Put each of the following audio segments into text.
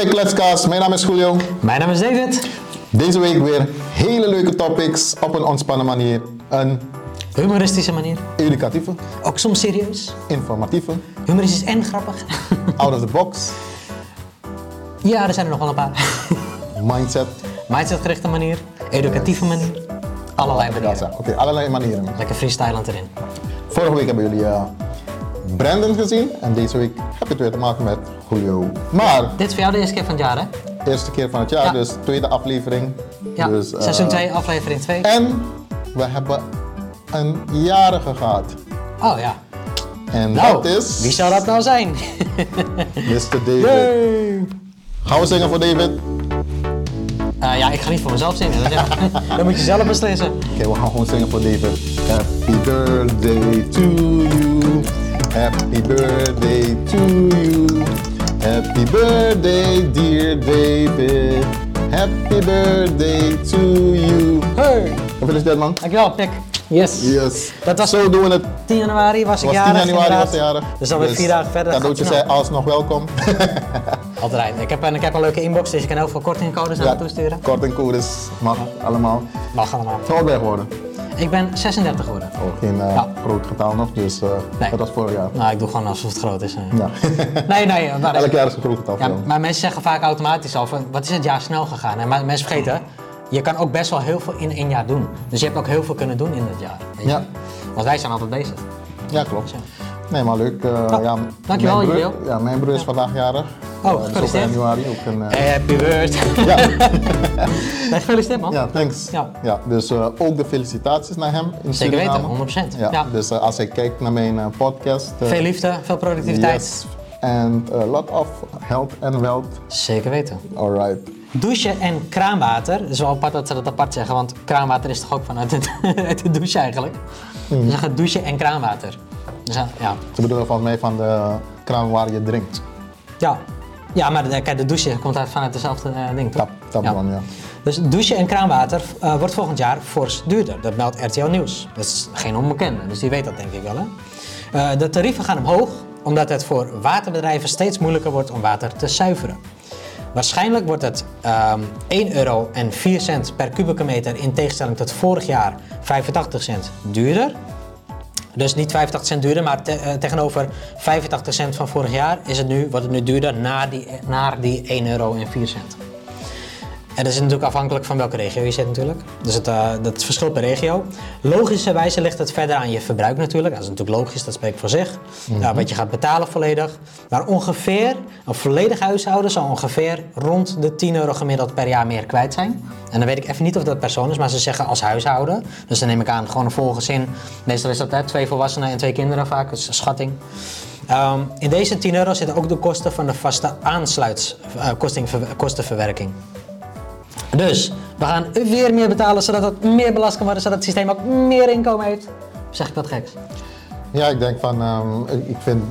Bij Kletskast. Mijn naam is Julio. Mijn naam is David. Deze week weer hele leuke topics op een ontspannen manier. Een Humoristische manier. educatieve, Ook soms serieus. informatieve, Humoristisch en grappig. out of the box, ja, er zijn er nog wel een paar. mindset. Mindsetgerichte manier. Educatieve manier. Allerlei manieren. Oké, allerlei manieren. Lekker freestylend erin. Vorige week hebben jullie eh, Brandon gezien en deze week heb je het weer te maken met Julio. Maar, Dit is voor jou de eerste keer van het jaar, hè? eerste keer van het jaar, Ja. dus tweede aflevering. Ja, Dus, eh, seizoen 2, aflevering 2. En we hebben een jarige gehad. Oh ja. En Nou, dat is wie zou dat nou zijn? Mr. David. Gaan we zingen voor David? Eh, ja, ik ga niet voor mezelf zingen. Dat. Dan moet je zelf beslissen. Oké, we gaan gewoon zingen voor David. Happy birthday to you. Happy birthday to you. Happy birthday, dear David. Happy birthday to you. Hey. Gefeliciteerd man. Dankjewel, Pik. Yes. Yes. Dat was Zo doen we het. 10 januari was ik was 10 jarig. januari was de jarig. Dus alweer vier dagen verder. Cadeautje Gaat zei snel. alsnog welkom. Altijd. Ik heb, een, ik heb een leuke inbox, dus je kan heel veel kortingcodes naar me toesturen. kortingcodes, mag allemaal. Mag allemaal. Ben je geworden. Ik ben 36 geworden. Oh, geen eh, Ja. groot getal nog, dus Nee. dat was vorig jaar. Nou, ik doe gewoon alsof het groot is. eh. Ja. Nee, nee. Maar, Elk jaar is een groot getal ja, maar mensen zeggen vaak automatisch al van, wat is het jaar snel gegaan? En maar mensen vergeten, je kan ook best wel heel veel in één jaar doen. Dus je hebt ook heel veel kunnen doen in dat jaar. weet je. Ja. Want wij zijn altijd bezig. Ja, klopt. Nee, maar leuk. eh, ja, dankjewel, mijn broer, Julio. Ja, mijn broer is vandaag jarig. Oh, Eh, dus gefeliciteerd. januari. Ook een, eh, Happy birthday. ja, Nee, gefeliciteerd man. ja, thanks. Ja. Ja. dus eh, ook de felicitaties naar hem in Zeker Suriname. weten, 100%. Ja, Ja. Dus als hij kijkt naar mijn podcast. Veel liefde, veel productiviteit. Yes. And a lot of health and wealth. Zeker weten. Alright. Douchen en kraanwater. Het is wel apart dat ze dat apart zeggen, want kraanwater is toch ook vanuit het, uit de douche eigenlijk. Ze zeggen douchen en kraanwater. Dus, ja, ja. Ze bedoelen volgens mij van de kraan waar je drinkt. Ja, ja maar de, kijk, de douche komt uit, vanuit dezelfde eh, ding, toch? Tap, tapbron, ja. Dus douchen en kraanwater eh, wordt volgend jaar fors duurder. Dat meldt RTL Nieuws. Dat is geen onbekende, dus die weet dat denk ik wel. Hè? Eh, de tarieven gaan omhoog, omdat het voor waterbedrijven steeds moeilijker wordt om water te zuiveren. Waarschijnlijk wordt het ehm 1 euro en 4 cent per kubieke meter in tegenstelling tot vorig jaar 85 cent duurder. Dus niet 85 cent duurder, maar eh, tegenover 85 cent van vorig jaar is het nu, wordt het nu duurder naar die, naar die 1 euro en 4 cent. En dat is natuurlijk afhankelijk van welke regio je zit natuurlijk. Dus het, eh, dat verschilt per regio. Logischerwijze ligt het verder aan je verbruik natuurlijk. Dat is natuurlijk logisch, dat spreekt voor zich. Ja, wat je gaat betalen volledig. Maar ongeveer, een volledig huishouden zal ongeveer rond de 10 euro gemiddeld per jaar meer kwijt zijn. En dan weet ik even niet of dat persoon is, maar ze zeggen als huishouden. Dus dan neem ik aan gewoon een vol gezin. Meestal is dat hè, twee volwassenen en twee kinderen vaak, dat is een schatting. Ehm, in deze 10 euro zitten ook de kosten van de vaste aansluits, eh, kostenverwerking. Dus we gaan weer meer betalen zodat het meer belast kan worden, zodat het systeem ook meer inkomen heeft. Of zeg ik wat geks? Ja, ik denk van, ehm, ik- vind,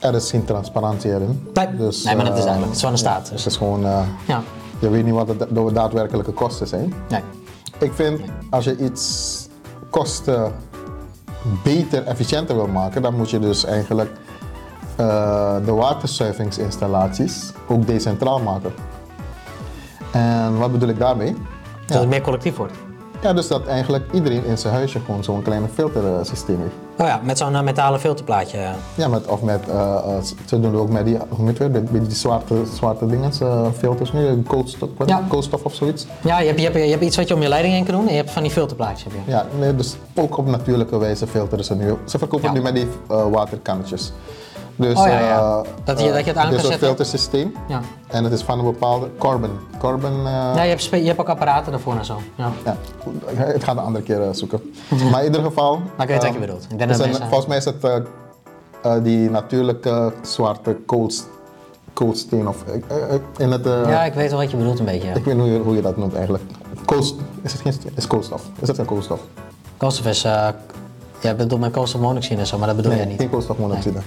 er is geen transparantie erin. Nee, nee, maar dat is eh, duidelijk. Het is van de staat. Dus, Het is gewoon, eh, ja, je weet niet wat de, de daadwerkelijke kosten zijn. nee. Ik vind, als je iets kosten beter, efficiënter wil maken, dan moet je dus eigenlijk eh, de waterzuiveringsinstallaties ook decentraal maken. En wat bedoel ik daarmee? Dat het meer collectief wordt. Ja, dus dat eigenlijk iedereen in zijn huisje gewoon zo'n kleine filtersysteem heeft. Oh ja, met zo'n eh, metalen filterplaatje. Ja, met, of met, eh, eh, ze doen het ook met die, hoe heet het, die, zwarte, zwarte dingen, eh, filters nu, koolstof, wat- Ja. koolstof of zoiets. Ja, je hebt, je, hebt, je hebt iets wat je om je leiding heen kan doen en je hebt van die filterplaatjes. Heb je. Ja, nee, dus ook op natuurlijke wijze filteren ze nu. Ze verkopen Ja. nu met die eh, waterkannetjes. Dus, Oh ja, ja. eh, Dat je- eh, dat je het aan Het is kan een zetten. filtersysteem Ja. en het is van een bepaalde carbon. Carbon, eh, Ja, je hebt, je hebt ook apparaten daarvoor en zo. Ja. ja, het gaat een andere keer eh, zoeken. maar in ieder geval. Maar ik weet wat je bedoelt. Ik denk dat zijn- mensen- volgens mij is het eh, eh, die natuurlijke zwarte koolst, koolsteen of eh, eh, in het. eh, ja, ik weet wel wat je bedoelt een beetje. Ik weet niet hoe je, hoe je dat noemt eigenlijk. Koolst, is het geen? Is koolstof? Is het een koolstof? Koolstof is, eh jij bedoelt met koolstofmonoxide en zo, maar dat bedoel Nee, niet. geen koolstofmonoxide.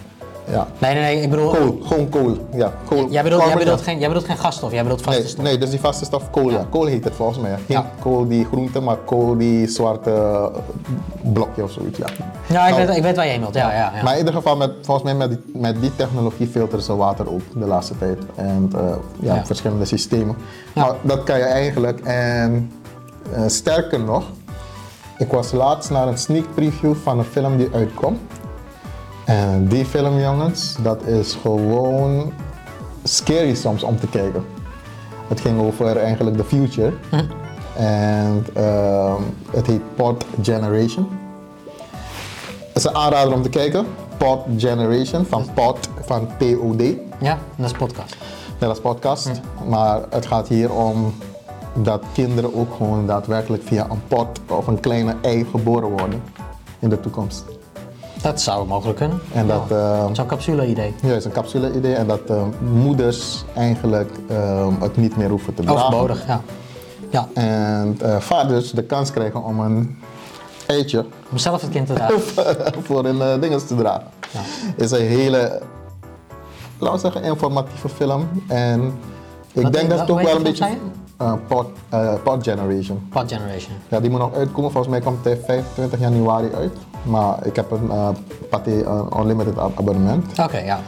Ja. Nee, nee, nee, ik bedoel... Kool, gewoon kool. Ja, kool. Jij bedoelt, jij, bedoelt geen, jij bedoelt geen gasstof, jij bedoelt vaste Nee, stof. nee, dus die vaste stof kool, ja. Kool heet het volgens mij. ja. Geen Ja. kool die groente, maar kool die zwarte eh, blokje of zoiets, ja. Ja, ik, Nou, weet, ik weet waar je heen wilt. Ja, ja, ja. Maar in ieder geval, met, volgens mij met die, met die technologie filteren ze water ook de laatste tijd. En eh, ja, verschillende systemen. Nou, dat kan je eigenlijk. En eh, sterker nog, ik was laatst naar een sneak preview van een film die uitkwam. En die film, jongens, dat is gewoon scary soms om te kijken. Het ging over eigenlijk the future. En ehm, het heet Pod Generation. Het is een aanrader om te kijken. Pod Generation, van Pod, van POD. Ja, dat is podcast. Net als podcast. Maar het gaat hier om dat kinderen ook gewoon daadwerkelijk via een pot of een kleine ei geboren worden in de toekomst. Dat zou mogelijk kunnen. En dat, eh, Zo'n capsule-idee. Juist, een capsule-idee. En dat eh, moeders eigenlijk eh, het niet meer hoeven te dragen. Overbodig, ja. Ja, En eh, vaders de kans krijgen om een eitje om zelf het kind te dragen. voor hun eh, dingen te dragen. Ja. is een hele, laten we zeggen, informatieve film. En ik denk dat het ook wel een beetje... eh, pod, eh, pod Generation. Pod Generation. Ja, die moet nog uitkomen. Volgens mij komt het 25 januari uit. Maar ik heb een uh, Pathé eh, Unlimited ab- abonnement. Oké, ja.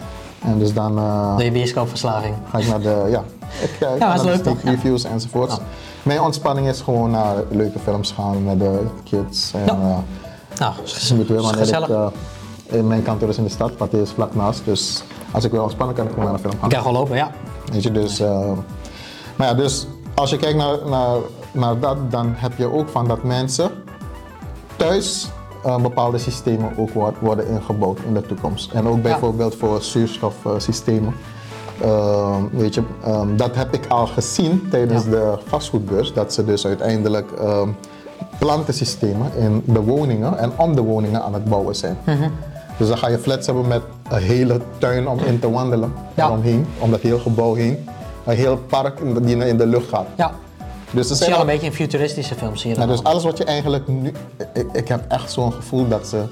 En dus dan eh, De bioscoopverslaving. ga ik naar de, ja, ik, Ja, ga dat is naar de leuk? Ja. reviews enzovoorts. Ja. Mijn ontspanning is gewoon naar leuke films gaan met de kids. En, Ja. Nou, is je moet weer ik, in mijn kantoor is in de stad, Pathé is vlak naast. Dus als ik wil ontspannen kan ik gewoon naar een film gaan. Ik kan gewoon lopen, ja. Weet je, dus, maar ja, dus als je kijkt naar, naar, naar dat, dan heb je ook van dat mensen thuis eh, bepaalde systemen ook wo- worden ingebouwd in de toekomst. En ook bijvoorbeeld voor zuurstofsystemen. Ehm, weet je, ehm, dat heb ik al gezien tijdens Ja. de vastgoedbeurs, dat ze dus uiteindelijk ehm, plantensystemen in de woningen en om de woningen aan het bouwen zijn. Mhm. Dus dan ga je flats hebben met een hele tuin om in te wandelen, Ja. eromheen, om dat heel gebouw heen. Een heel park in de- die in de lucht gaat. Ja, Dus dat zie je al een beetje in futuristische films hier. ja, dus alles wat je eigenlijk nu. Ik, ik heb echt zo'n gevoel dat ze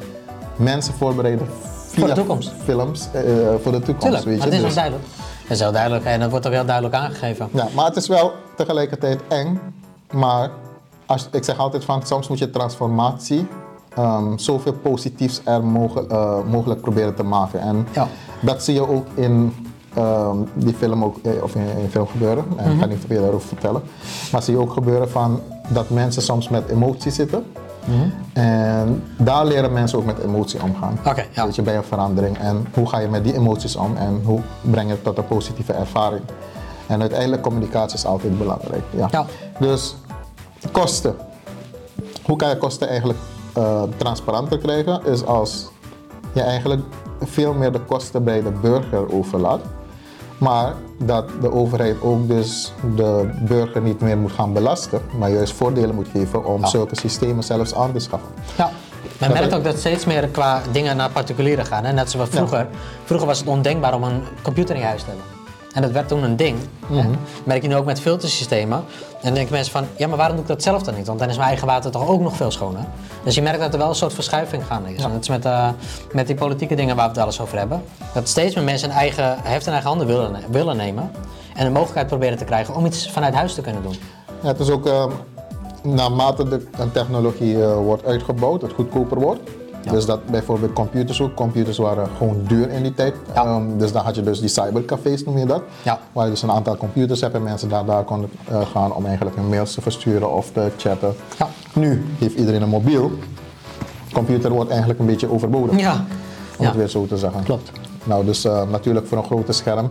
mensen voorbereiden via de toekomst. films eh, voor de toekomst. Tuurlijk, weet je? het is wel Dus- duidelijk. Het is heel duidelijk en dat wordt ook heel duidelijk aangegeven. ja, maar het is wel tegelijkertijd eng. Maar als, ik zeg altijd van soms moet je transformatie ehm, zoveel positiefs er eh, mogelijk proberen te maken. En Ja. dat zie je ook in ehm, die film ook, eh, of in, in film gebeuren. En Mhm. Ik ga niet veel daarover vertellen. Maar zie je ook gebeuren van dat mensen soms met emotie zitten. En daar leren mensen ook met emotie omgaan. Oké, ja. Weet je, bij een verandering. En hoe ga je met die emoties om en hoe breng je het tot een positieve ervaring. En uiteindelijk communicatie is altijd belangrijk. Ja. Ja. Dus kosten. Hoe kan je kosten eigenlijk eh, transparanter krijgen? Is als je eigenlijk veel meer de kosten bij de burger overlaat. Maar dat de overheid ook dus de burger niet meer moet gaan belasten, maar juist voordelen moet geven om zulke systemen zelfs aan te schaffen. Ja. Men merkt ook dat steeds meer qua dingen naar particulieren gaan. Hè? Net zoals vroeger. Vroeger was het ondenkbaar om een computer in je huis te hebben. En dat werd toen een ding. Hè. Merk je nu ook met filtersystemen. En dan denken mensen van, ja, maar waarom doe ik dat zelf dan niet? Want dan is mijn eigen water toch ook nog veel schoner. Dus je merkt dat er wel een soort verschuiving gaande is. En dat is met, eh, met die politieke dingen waar we het alles over hebben. Dat steeds meer mensen een eigen, heft in eigen handen willen, willen nemen. En de mogelijkheid proberen te krijgen om iets vanuit huis te kunnen doen. Ja, het is ook ehm, naarmate de technologie eh, wordt uitgebouwd, het goedkoper wordt. Dus dat bijvoorbeeld computers ook. Computers waren gewoon duur in die tijd. Ja. Ehm, dus dan had je dus die cybercafés, noem je dat. Ja. Waar je dus een aantal computers hebt en mensen daar, daar konden eh, gaan om eigenlijk hun mails te versturen of te chatten. Ja. Nu heeft iedereen een mobiel. Computer wordt eigenlijk een beetje overbodig. Ja. Om het weer zo te zeggen. Klopt. Nou, dus eh, natuurlijk voor een grote scherm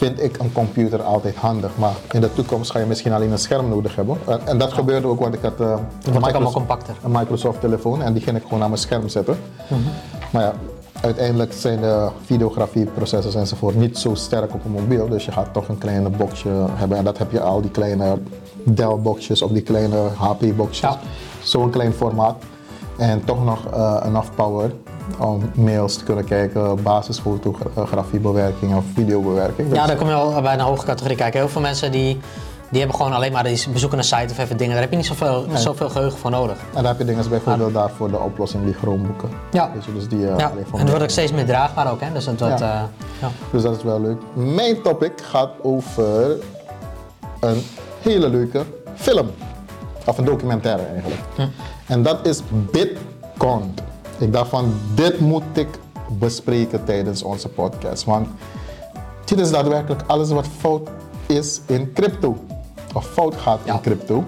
vind ik een computer altijd handig. Maar in de toekomst ga je misschien alleen een scherm nodig hebben. En, en dat gebeurde ook, want ik had eh, een, compacter. een Microsoft telefoon en die ging ik gewoon aan mijn scherm zetten. Mhm. Maar ja, uiteindelijk zijn de videografieprocessors enzovoort niet zo sterk op een mobiel. Dus je gaat toch een kleine boxje hebben. En dat heb je al die kleine Dell-boxjes of die kleine HP-boxjes. Ja. Zo'n klein formaat. En toch nog eh enough power om mails te kunnen kijken, basisfotografiebewerking of videobewerking. Dus- Ja, dan kom je al bij een hoge categorie kijken. Heel veel mensen die Die hebben gewoon alleen maar, die bezoeken een site of even dingen. Daar heb je niet zoveel, Nee. zoveel geheugen voor nodig. En dan heb je dingen als bijvoorbeeld daarvoor de oplossing die Chromeboeken. Ja. Je, dus die, eh, Ja, en het wordt ook steeds meer draagbaar ook, hè? Dus wordt, Ja. eh, ja. Dus dat is wel leuk. Mijn topic gaat over een hele leuke film. Of een documentaire eigenlijk. En dat is Bitcoin. Ik dacht van, dit moet ik bespreken tijdens onze podcast. Want dit is daadwerkelijk alles wat fout is in crypto. Of fout gaat Ja. in crypto.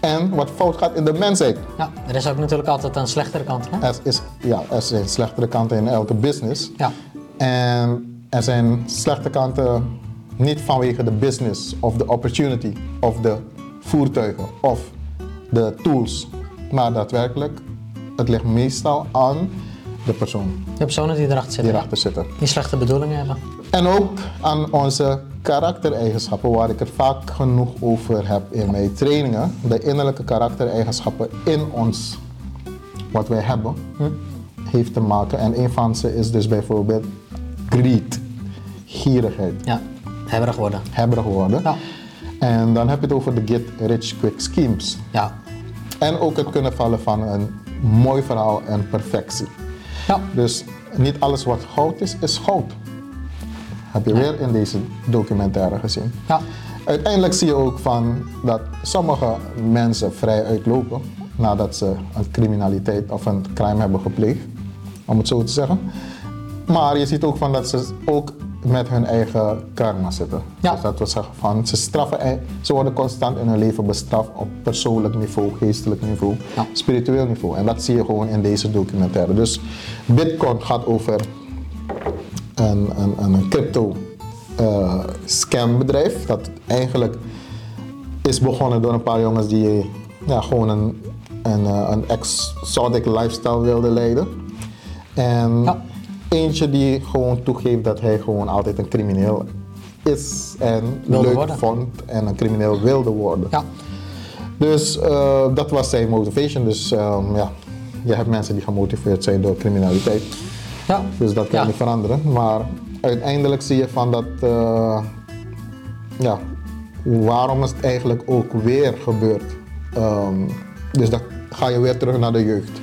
En wat fout gaat in de mensheid. ja, er is ook natuurlijk altijd een slechtere kant, hè? Er, is, ja, er zijn slechtere kanten in elke business. Ja. En er zijn slechte kanten niet vanwege de business of de opportunity of de voertuigen of de tools. Maar daadwerkelijk, het ligt meestal aan de persoon De personen die erachter die zitten, erachter zitten. die slechte bedoelingen hebben. En ook aan onze karaktereigenschappen, waar ik het vaak genoeg over heb in mijn trainingen. De innerlijke karaktereigenschappen in ons, wat wij hebben, heeft te maken. En een van ze is dus bijvoorbeeld greed, gierigheid, Ja, hebberig worden. hebberig worden. Ja. En dan heb je het over de get rich quick schemes. Ja. En ook het kunnen vallen van een mooi verhaal en perfectie. Ja. Dus niet alles wat goud is, is goud. Heb je weer in deze documentaire gezien. Ja. Uiteindelijk zie je ook van dat sommige mensen vrij uitlopen nadat ze een criminaliteit of een crime hebben gepleegd, om het zo te zeggen. Maar je ziet ook van dat ze ook met hun eigen karma zitten. Ja. Dus dat wil zeggen van ze straffen, ze worden constant in hun leven bestraft op persoonlijk niveau, geestelijk niveau, Ja. spiritueel niveau. En dat zie je gewoon in deze documentaire. Dus Bitcoin gaat over een, een, een crypto eh, scambedrijf. Dat eigenlijk is begonnen door een paar jongens die ja, gewoon een, een, eh, een exotic lifestyle wilden leiden. En Ja. Eentje die gewoon toegeeft dat hij gewoon altijd een crimineel is en Wilde leuk worden. vond en een crimineel wilde worden. Ja. Dus eh, dat was zijn motivation. Dus ehm, ja, je hebt mensen die gemotiveerd zijn door criminaliteit. Ja. Dus dat kan Ja. niet veranderen. Maar uiteindelijk zie je van dat, eh, ja, waarom is het eigenlijk ook weer gebeurd? Ehm, dus dan ga je weer terug naar de jeugd.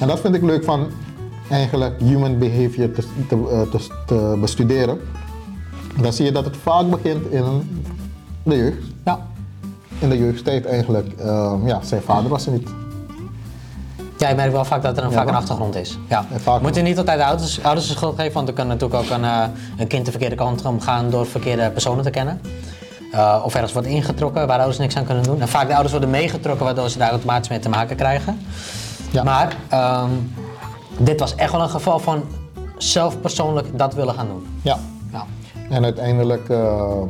En dat vind ik leuk van eigenlijk human behavior te, te, eh, te, te bestuderen. Dan zie je dat het vaak begint in de jeugd. Ja. In de jeugdtijd eigenlijk. Ehm, ja, zijn vader was er niet. Ja, je merkt wel vaak dat er een, Ja, vaak een achtergrond is. Ja. Vaak Moet je niet altijd de ouders, ouders de schuld geven, want er kan natuurlijk ook een, eh, een kind de verkeerde kant op gaan door verkeerde personen te kennen. Eh, of ergens wordt ingetrokken waar ouders niks aan kunnen doen. En vaak de ouders worden meegetrokken waardoor ze daar automatisch mee te maken krijgen. Ja. Maar ehm, dit was echt wel een geval van zelf persoonlijk dat willen gaan doen. Ja. Ja. En uiteindelijk, eh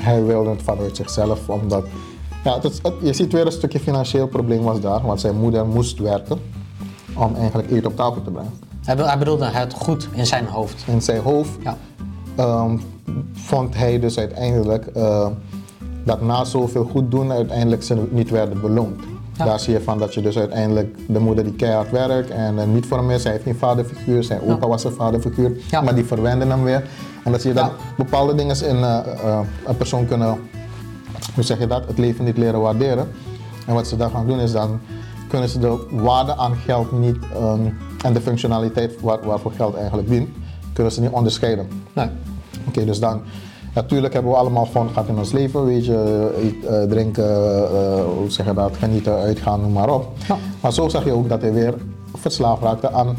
hij wilde het vanuit zichzelf, omdat... Ja, het je ziet weer een stukje financieel probleem was daar, want zijn moeder moest werken om eigenlijk eten op tafel te brengen. Hij, hij bedoelde het goed in zijn hoofd. In zijn hoofd Ja. ehm, vond hij dus uiteindelijk eh, dat na zoveel goed doen uiteindelijk ze niet werden beloond. Ja. Daar zie je van dat je dus uiteindelijk de moeder die keihard werkt en er niet voor hem is, hij heeft geen vaderfiguur, zijn opa was een vaderfiguur, Ja. maar die verwenden hem weer. En dan zie je dat Ja. bepaalde dingen in eh, eh, een persoon kunnen, hoe zeg je dat, het leven niet leren waarderen. En wat ze dan gaan doen is dan kunnen ze de waarde aan geld niet ehm, en de functionaliteit waar, waarvoor geld eigenlijk dient, kunnen ze niet onderscheiden. Nee. Oké, dus dan, natuurlijk hebben we allemaal fun gehad in ons leven, weet je, eet, eh, drinken, eh, hoe zeg je dat, genieten, uitgaan, noem maar op. Ja. Maar zo zag je ook dat hij weer verslaafd raakte aan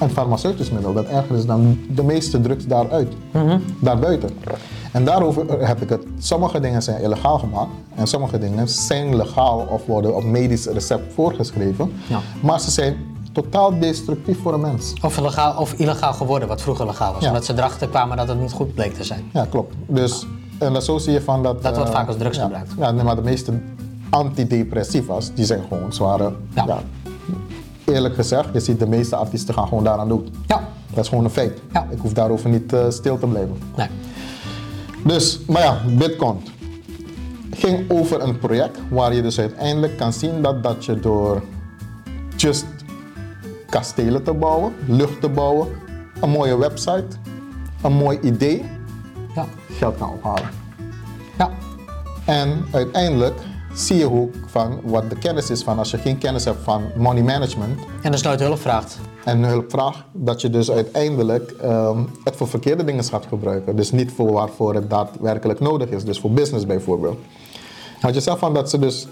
een farmaceutisch middel. Dat erger is dan de meeste drugs daaruit, daarbuiten. En daarover heb ik het. Sommige dingen zijn illegaal gemaakt en sommige dingen zijn legaal of worden op medisch recept voorgeschreven. Ja. Maar ze zijn totaal destructief voor een mens. Of, legaal, of illegaal geworden, wat vroeger legaal was. Ja. Omdat ze erachter kwamen dat het niet goed bleek te zijn. Ja, klopt. Dus, en dan zo zie je van dat... Dat wordt eh, vaak als drugs ja, gebruikt. Ja, nee, maar de meeste antidepressiva's, die zijn gewoon zware... Ja. Ja. Eerlijk gezegd, je ziet de meeste artiesten gaan gewoon daaraan doen. Ja. Dat is gewoon een feit. Ja. Ik hoef daarover niet eh, stil te blijven. Nee. Dus, maar ja, Bitcoin ging over een project waar je dus uiteindelijk kan zien dat, dat je door just kastelen te bouwen, lucht te bouwen, een mooie website, een mooi idee, Ja. geld kan ophalen. Ja. En uiteindelijk zie je ook van wat de kennis is van als je geen kennis hebt van money management En dus nooit hulp vraagt. en hulp vraagt, dat je dus uiteindelijk ehm, het voor verkeerde dingen gaat gebruiken. Dus niet voor waarvoor het daadwerkelijk nodig is. Dus voor business bijvoorbeeld. Had je zegt van dat ze dus,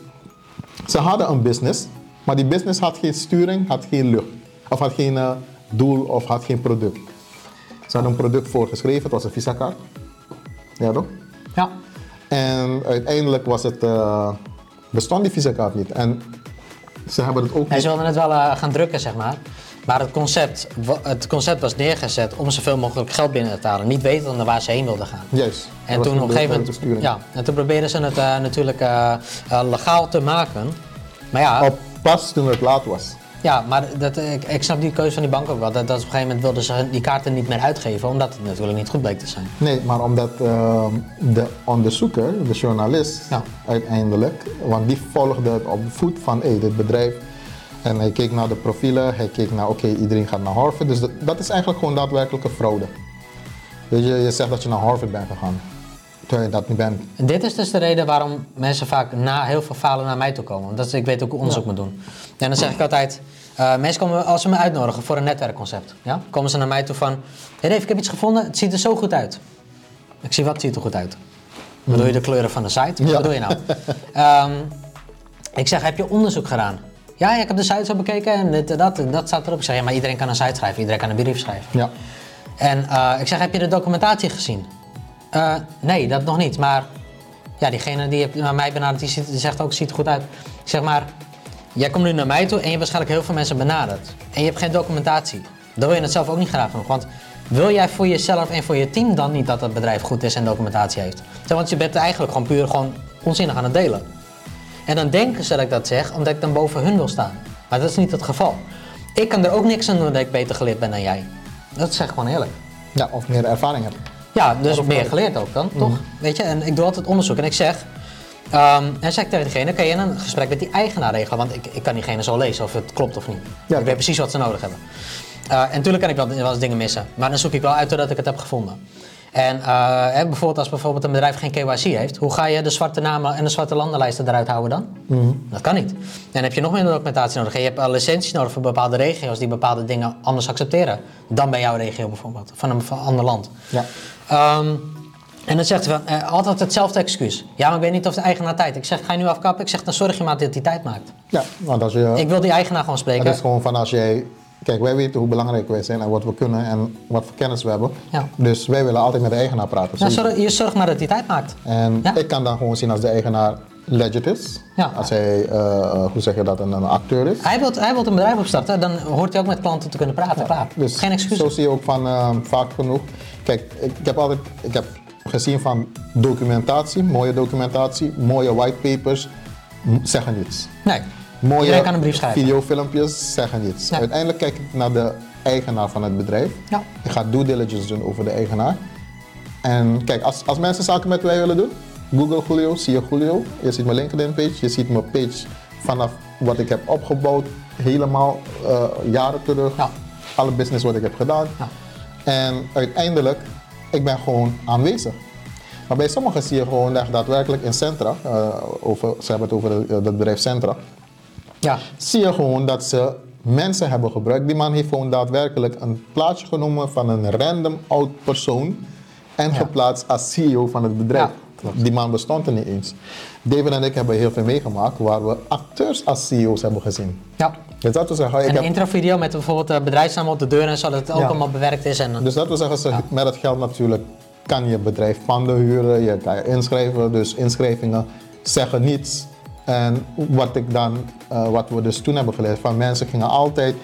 ze hadden een business, maar die business had geen sturing, had geen lucht. Of had geen eh, doel of had geen product. Ze hadden een product voorgeschreven, het was een visa-kaart. Ja toch? Ja. En uiteindelijk was het, eh, bestond die visa-kaart niet. En ze hebben het ook En niet... ze wilden het wel eh, gaan drukken, zeg maar. Maar het concept, het concept was neergezet om zoveel mogelijk geld binnen te halen. Niet wetende naar waar ze heen wilden gaan. Juist. En Dat toen op een gegeven moment, ja, en toen probeerden ze het natuurlijk legaal te maken. Maar ja, Op pas toen het laat was. Ja maar dat, ik, ik snap die keuze van die bank ook wel. Dat, dat op een gegeven moment wilden ze die kaarten niet meer uitgeven, omdat het natuurlijk niet goed bleek te zijn. Nee, maar omdat ehm, de onderzoeker, de journalist, Ja. uiteindelijk, want die volgde het op voet van hey, dit bedrijf. En hij keek naar de profielen, hij keek naar oké, iedereen gaat naar Harvard. Dus dat, dat is eigenlijk gewoon daadwerkelijke fraude. Weet je, je zegt dat je naar Harvard bent gegaan, terwijl je dat niet bent. En dit is dus de reden waarom mensen vaak na heel veel falen naar mij toe komen. Want dat is, ik weet ook hoe onderzoek moet doen. En dan zeg ik altijd, eh, mensen komen, als ze me uitnodigen voor een netwerkconcept, ja, komen ze naar mij toe van, hey Dave, ik heb iets gevonden, het ziet er zo goed uit. Ik zie, wat ziet er goed uit? Bedoel je de kleuren van de site? Wat Ja. bedoel je nou? Ehm, ik zeg, heb je onderzoek gedaan? Ja, ik heb de site zo bekeken en dit en dat, dat staat erop. Ik zeg, ja, maar iedereen kan een site schrijven, iedereen kan een brief schrijven. Ja. En eh, ik zeg, heb je de documentatie gezien? Eh, nee, dat nog niet. Maar ja, diegene die naar mij benaderd, die, zegt ook, ziet er goed uit. Zeg maar, jij komt nu naar mij toe en je hebt waarschijnlijk heel veel mensen benaderd. En je hebt geen documentatie. Dan wil je het zelf ook niet graag genoeg. Want wil jij voor jezelf en voor je team dan niet dat het bedrijf goed is en documentatie heeft? Want je bent eigenlijk gewoon puur gewoon onzinnig aan het delen. En dan denken ze dat ik dat zeg, omdat ik dan boven hun wil staan. Maar dat is niet het geval. Ik kan er ook niks aan doen dat ik beter geleerd ben dan jij. Dat zeg ik gewoon eerlijk. ja, of meer ervaring hebben. Ja, dus meer geleerd ook dan, toch? Weet je, en ik doe altijd onderzoek en ik zeg... ehm en zeg ik tegen diegene, kan je een gesprek met die eigenaar regelen? Want ik, ik kan diegene zo lezen of het klopt of niet. Ja. ik weet precies wat ze nodig hebben. Eh, en natuurlijk kan ik wel, wel eens dingen missen. Maar dan zoek ik wel uit doordat ik het heb gevonden. En eh, hè, bijvoorbeeld als bijvoorbeeld een bedrijf geen KYC heeft, hoe ga je de zwarte namen en de zwarte landenlijsten eruit houden dan? Dat kan niet. Dan heb je nog meer documentatie nodig. En je hebt eh, licenties nodig voor bepaalde regio's die bepaalde dingen anders accepteren dan bij jouw regio bijvoorbeeld, van een, van een ander land. Ja. Ehm, en dan zegt hij van, eh, altijd hetzelfde excuus. Ja, maar ik weet niet of de eigenaar tijd. Ik zeg, ga je nu afkappen? Ik zeg, dan zorg je maar dat hij tijd maakt. Ja, want als je... Ik wil die eigenaar gewoon spreken. Het is gewoon van als jij. Kijk, wij weten hoe belangrijk wij zijn en wat we kunnen en wat voor kennis we hebben. Ja. Dus wij willen altijd met de eigenaar praten. Ja, zorg, je zorgt maar dat hij tijd maakt. En Ja. ik kan dan gewoon zien als de eigenaar legit is. Ja. Als hij, eh, hoe zeg je dat, een, een acteur is. Hij wil, hij wil een bedrijf opstarten, dan hoort hij ook met klanten te kunnen praten. Klaar. Dus Geen excuus. zo zie je ook van eh, vaak genoeg. Kijk, ik, ik heb altijd ik heb gezien van documentatie, mooie documentatie, mooie whitepapers, zeggen niets. Nee. Mooie kan een brief schrijven. videofilmpjes zeggen niets. Ja. Uiteindelijk kijk ik naar de eigenaar van het bedrijf. Ja. Ik ga due diligence doen over de eigenaar. En kijk, als, als mensen zaken met mij willen doen, Google Julio, zie je Julio. Je ziet mijn LinkedIn page, je ziet mijn page vanaf wat ik heb opgebouwd, helemaal eh, jaren terug. Ja. Alle business wat ik heb gedaan. Ja. En uiteindelijk, ik ben gewoon aanwezig. Maar bij sommigen zie je gewoon echt daadwerkelijk in Centra, eh, over, ze hebben het over het het bedrijf Centra, Ja. zie je gewoon dat ze mensen hebben gebruikt. Die man heeft gewoon daadwerkelijk een plaatje genomen van een random oud persoon en geplaatst als CEO van het bedrijf. Ja, Die man bestond er niet eens. David en ik hebben heel veel meegemaakt waar we acteurs als CEO's hebben gezien. ja. Dus dat wil zeggen, ik En een heb, introvideo met bijvoorbeeld de bedrijfsnaam op de deur en zo, dat het ook Ja. allemaal bewerkt is. En, dus dat wil zeggen, ze, met het geld natuurlijk kan je bedrijf panden huren, je kan je inschrijven. Dus inschrijvingen zeggen niets. En wat, ik dan, eh, wat we dus toen hebben geleerd, van mensen gingen altijd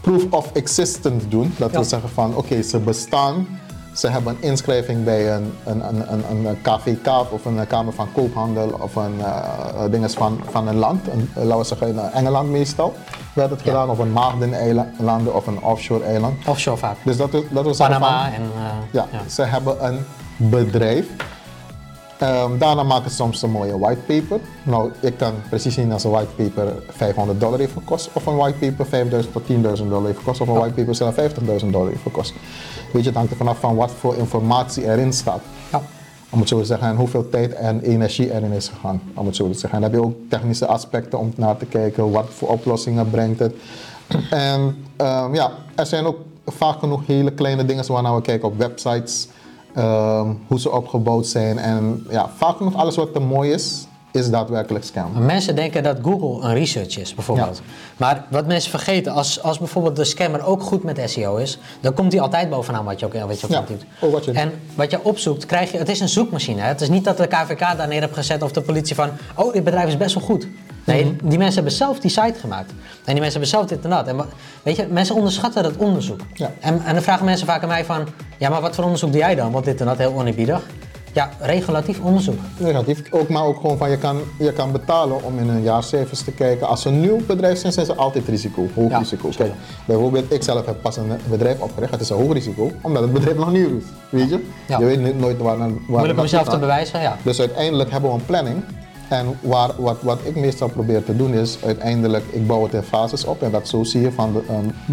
proof of existence doen. Dat wil zeggen van, oké, ze bestaan. Ze hebben een inschrijving bij een, een, een, een, een KVK of een Kamer van Koophandel of een uh, dinges van, van een land. Een, laten we zeggen in Engeland meestal werd het gedaan. Of een Maagdeneilanden of een offshore eiland. offshore vaak. Dus dat, dat zeggen Panama van, en... ja, ze hebben een bedrijf. Ehm, daarna maken ze soms een mooie whitepaper. Nou, ik kan precies zien als een whitepaper 500 dollar heeft gekost. Of een whitepaper 5000 tot 10.000 dollar heeft gekost. Of een whitepaper zelf 50.000 dollar heeft gekost. Weet je, het hangt er vanaf van wat voor informatie erin staat. Ja. om het zo te zeggen, en hoeveel tijd en energie erin is gegaan, om het zo te zeggen. En dan heb je ook technische aspecten om naar te kijken, wat voor oplossingen brengt het. En ehm, ja, er zijn ook vaak genoeg hele kleine dingen waarnaar we kijken op websites, ehm, hoe ze opgebouwd zijn. En ja, vaak genoeg alles wat te mooi is, is daadwerkelijk scam. Mensen denken dat Google een research is, bijvoorbeeld. Maar wat mensen vergeten, als, als bijvoorbeeld de scammer ook goed met SEO is, dan komt hij altijd bovenaan wat je ook, wat je Ja, wat je- En wat je opzoekt, krijg je. Het is een zoekmachine. Hè? Het is niet dat de KVK daar neer heeft gezet of de politie van. Oh, dit bedrijf is best wel goed. Nee, Mhm. die mensen hebben zelf die site gemaakt. En die mensen hebben zelf dit en dat. En weet je, mensen onderschatten dat onderzoek. Ja. En, en dan vragen mensen vaak aan mij van. Ja, maar wat voor onderzoek doe jij dan? Want dit en dat, heel oneerbiedig. Ja, regulatief onderzoek. Negatief. Ook, maar ook gewoon van je kan, je kan betalen om in hun jaarcijfers te kijken. Als ze een nieuw bedrijf zijn, zijn ze altijd risico. Hoog Ja, risico. Kijk, bijvoorbeeld, ik zelf heb pas een bedrijf opgericht. Het is een hoog risico, omdat het bedrijf nog nieuw is. Weet je? Ja. Je weet nooit waar, waar Moeilijk om naartoe jezelf te bewijzen, ja. Dus uiteindelijk hebben we een planning. En waar, wat, wat ik meestal probeer te doen is, uiteindelijk, ik bouw het in fases op. En dat zo zie je, van de,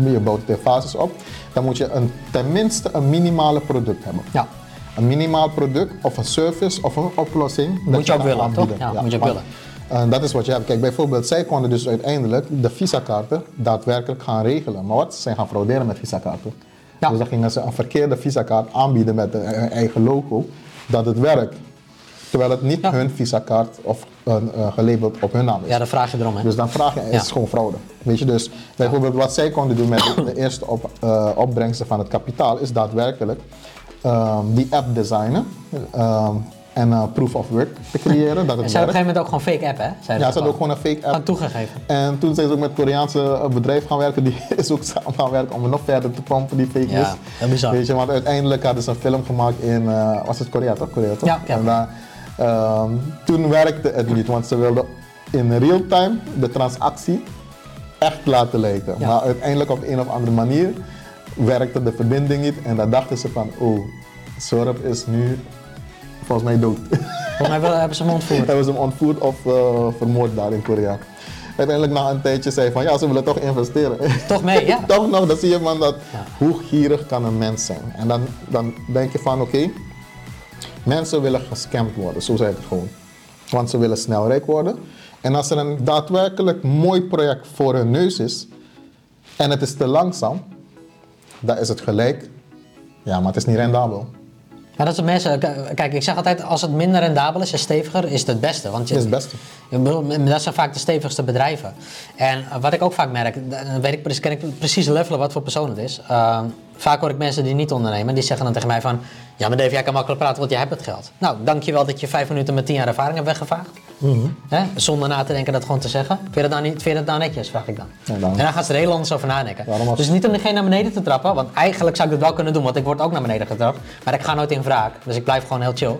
um, je bouwt het in fases op. Dan moet je een, tenminste een minimale product hebben. Ja. Een minimaal product of een service of een oplossing. dat Moet je ook willen, aanbieden. toch? Ja, moet je willen. En dat is wat je hebt. Kijk, bijvoorbeeld, zij konden dus uiteindelijk de visakaarten daadwerkelijk gaan regelen. Maar wat? Ze zijn gaan frauderen met visakaarten. Ja. Dus dan gingen ze een verkeerde visakaart aanbieden met hun eigen logo, dat het werkt. Terwijl het niet Ja. hun visakaart of een, eh, gelabeld op hun naam is. Ja, dan vraag je erom, hè. Dus dan vraag je, is Ja. het gewoon fraude? Weet je, dus bijvoorbeeld wat zij konden doen met de, de eerste op, eh, opbrengsten van het kapitaal, is daadwerkelijk ehm, die app designen ehm, en een proof of work te creëren, dat En het ze hebben op een gegeven moment ook gewoon fake app, hè? Ja, ze hadden ook gewoon een fake app. toegegeven. En toen zijn ze ook met Koreaanse eh, bedrijf gaan werken, die is ook samen gaan werken om nog verder te pompen, die fake Ja, is. heel bizar. Weet je, want uiteindelijk hadden ze een film gemaakt in, eh, was het Korea toch? Korea toch? Ja, ja. En toen werkte het niet, want ze wilden in real time de transactie echt laten lijken. Ja. Maar uiteindelijk op een of andere manier werkte de verbinding niet en dan dachten ze van, oh, Sorp is nu volgens mij dood. Volgens mij hebben ze hem ontvoerd. Hebben ze hem ontvoerd of eh, vermoord daar in Korea. Uiteindelijk na een tijdje zei van ja, ze willen toch investeren. Toch mee, ja. toch nog, dan zie je man dat Ja. hoe gierig kan een mens zijn. En dan, dan denk je van oké, mensen willen gescamd worden, zo zeg ik het gewoon. Want ze willen snel rijk worden. En als er een daadwerkelijk mooi project voor hun neus is en het is te langzaam, dan is het gelijk. Ja, maar het is niet rendabel. Maar dat is mensen, kijk, ik zeg altijd, als het minder rendabel is en steviger, is het het beste. Want je, is het beste. Dat zijn vaak de stevigste bedrijven. En eh, wat ik ook vaak merk, dan weet ik, precies- ken ik precies levelen wat voor persoon het is. Uh, vaak hoor ik mensen die niet ondernemen, die zeggen dan tegen mij van... Ja, maar Dave, jij kan makkelijk praten, want jij hebt het geld. Nou, dankjewel dat je vijf minuten met tien jaar ervaring hebt weggevaagd. Mhm. Hè? Zonder na te denken dat gewoon te zeggen. Vind je dat nou, niet, vind je dat nou netjes, vraag ik dan. Ja, dan- En dan gaan ze er heel anders over nadenken. Als- Dus niet om degene naar beneden te trappen, want eigenlijk zou ik dat wel kunnen doen, want ik word ook naar beneden getrapt. Maar ik ga nooit in wraak, dus ik blijf gewoon heel chill.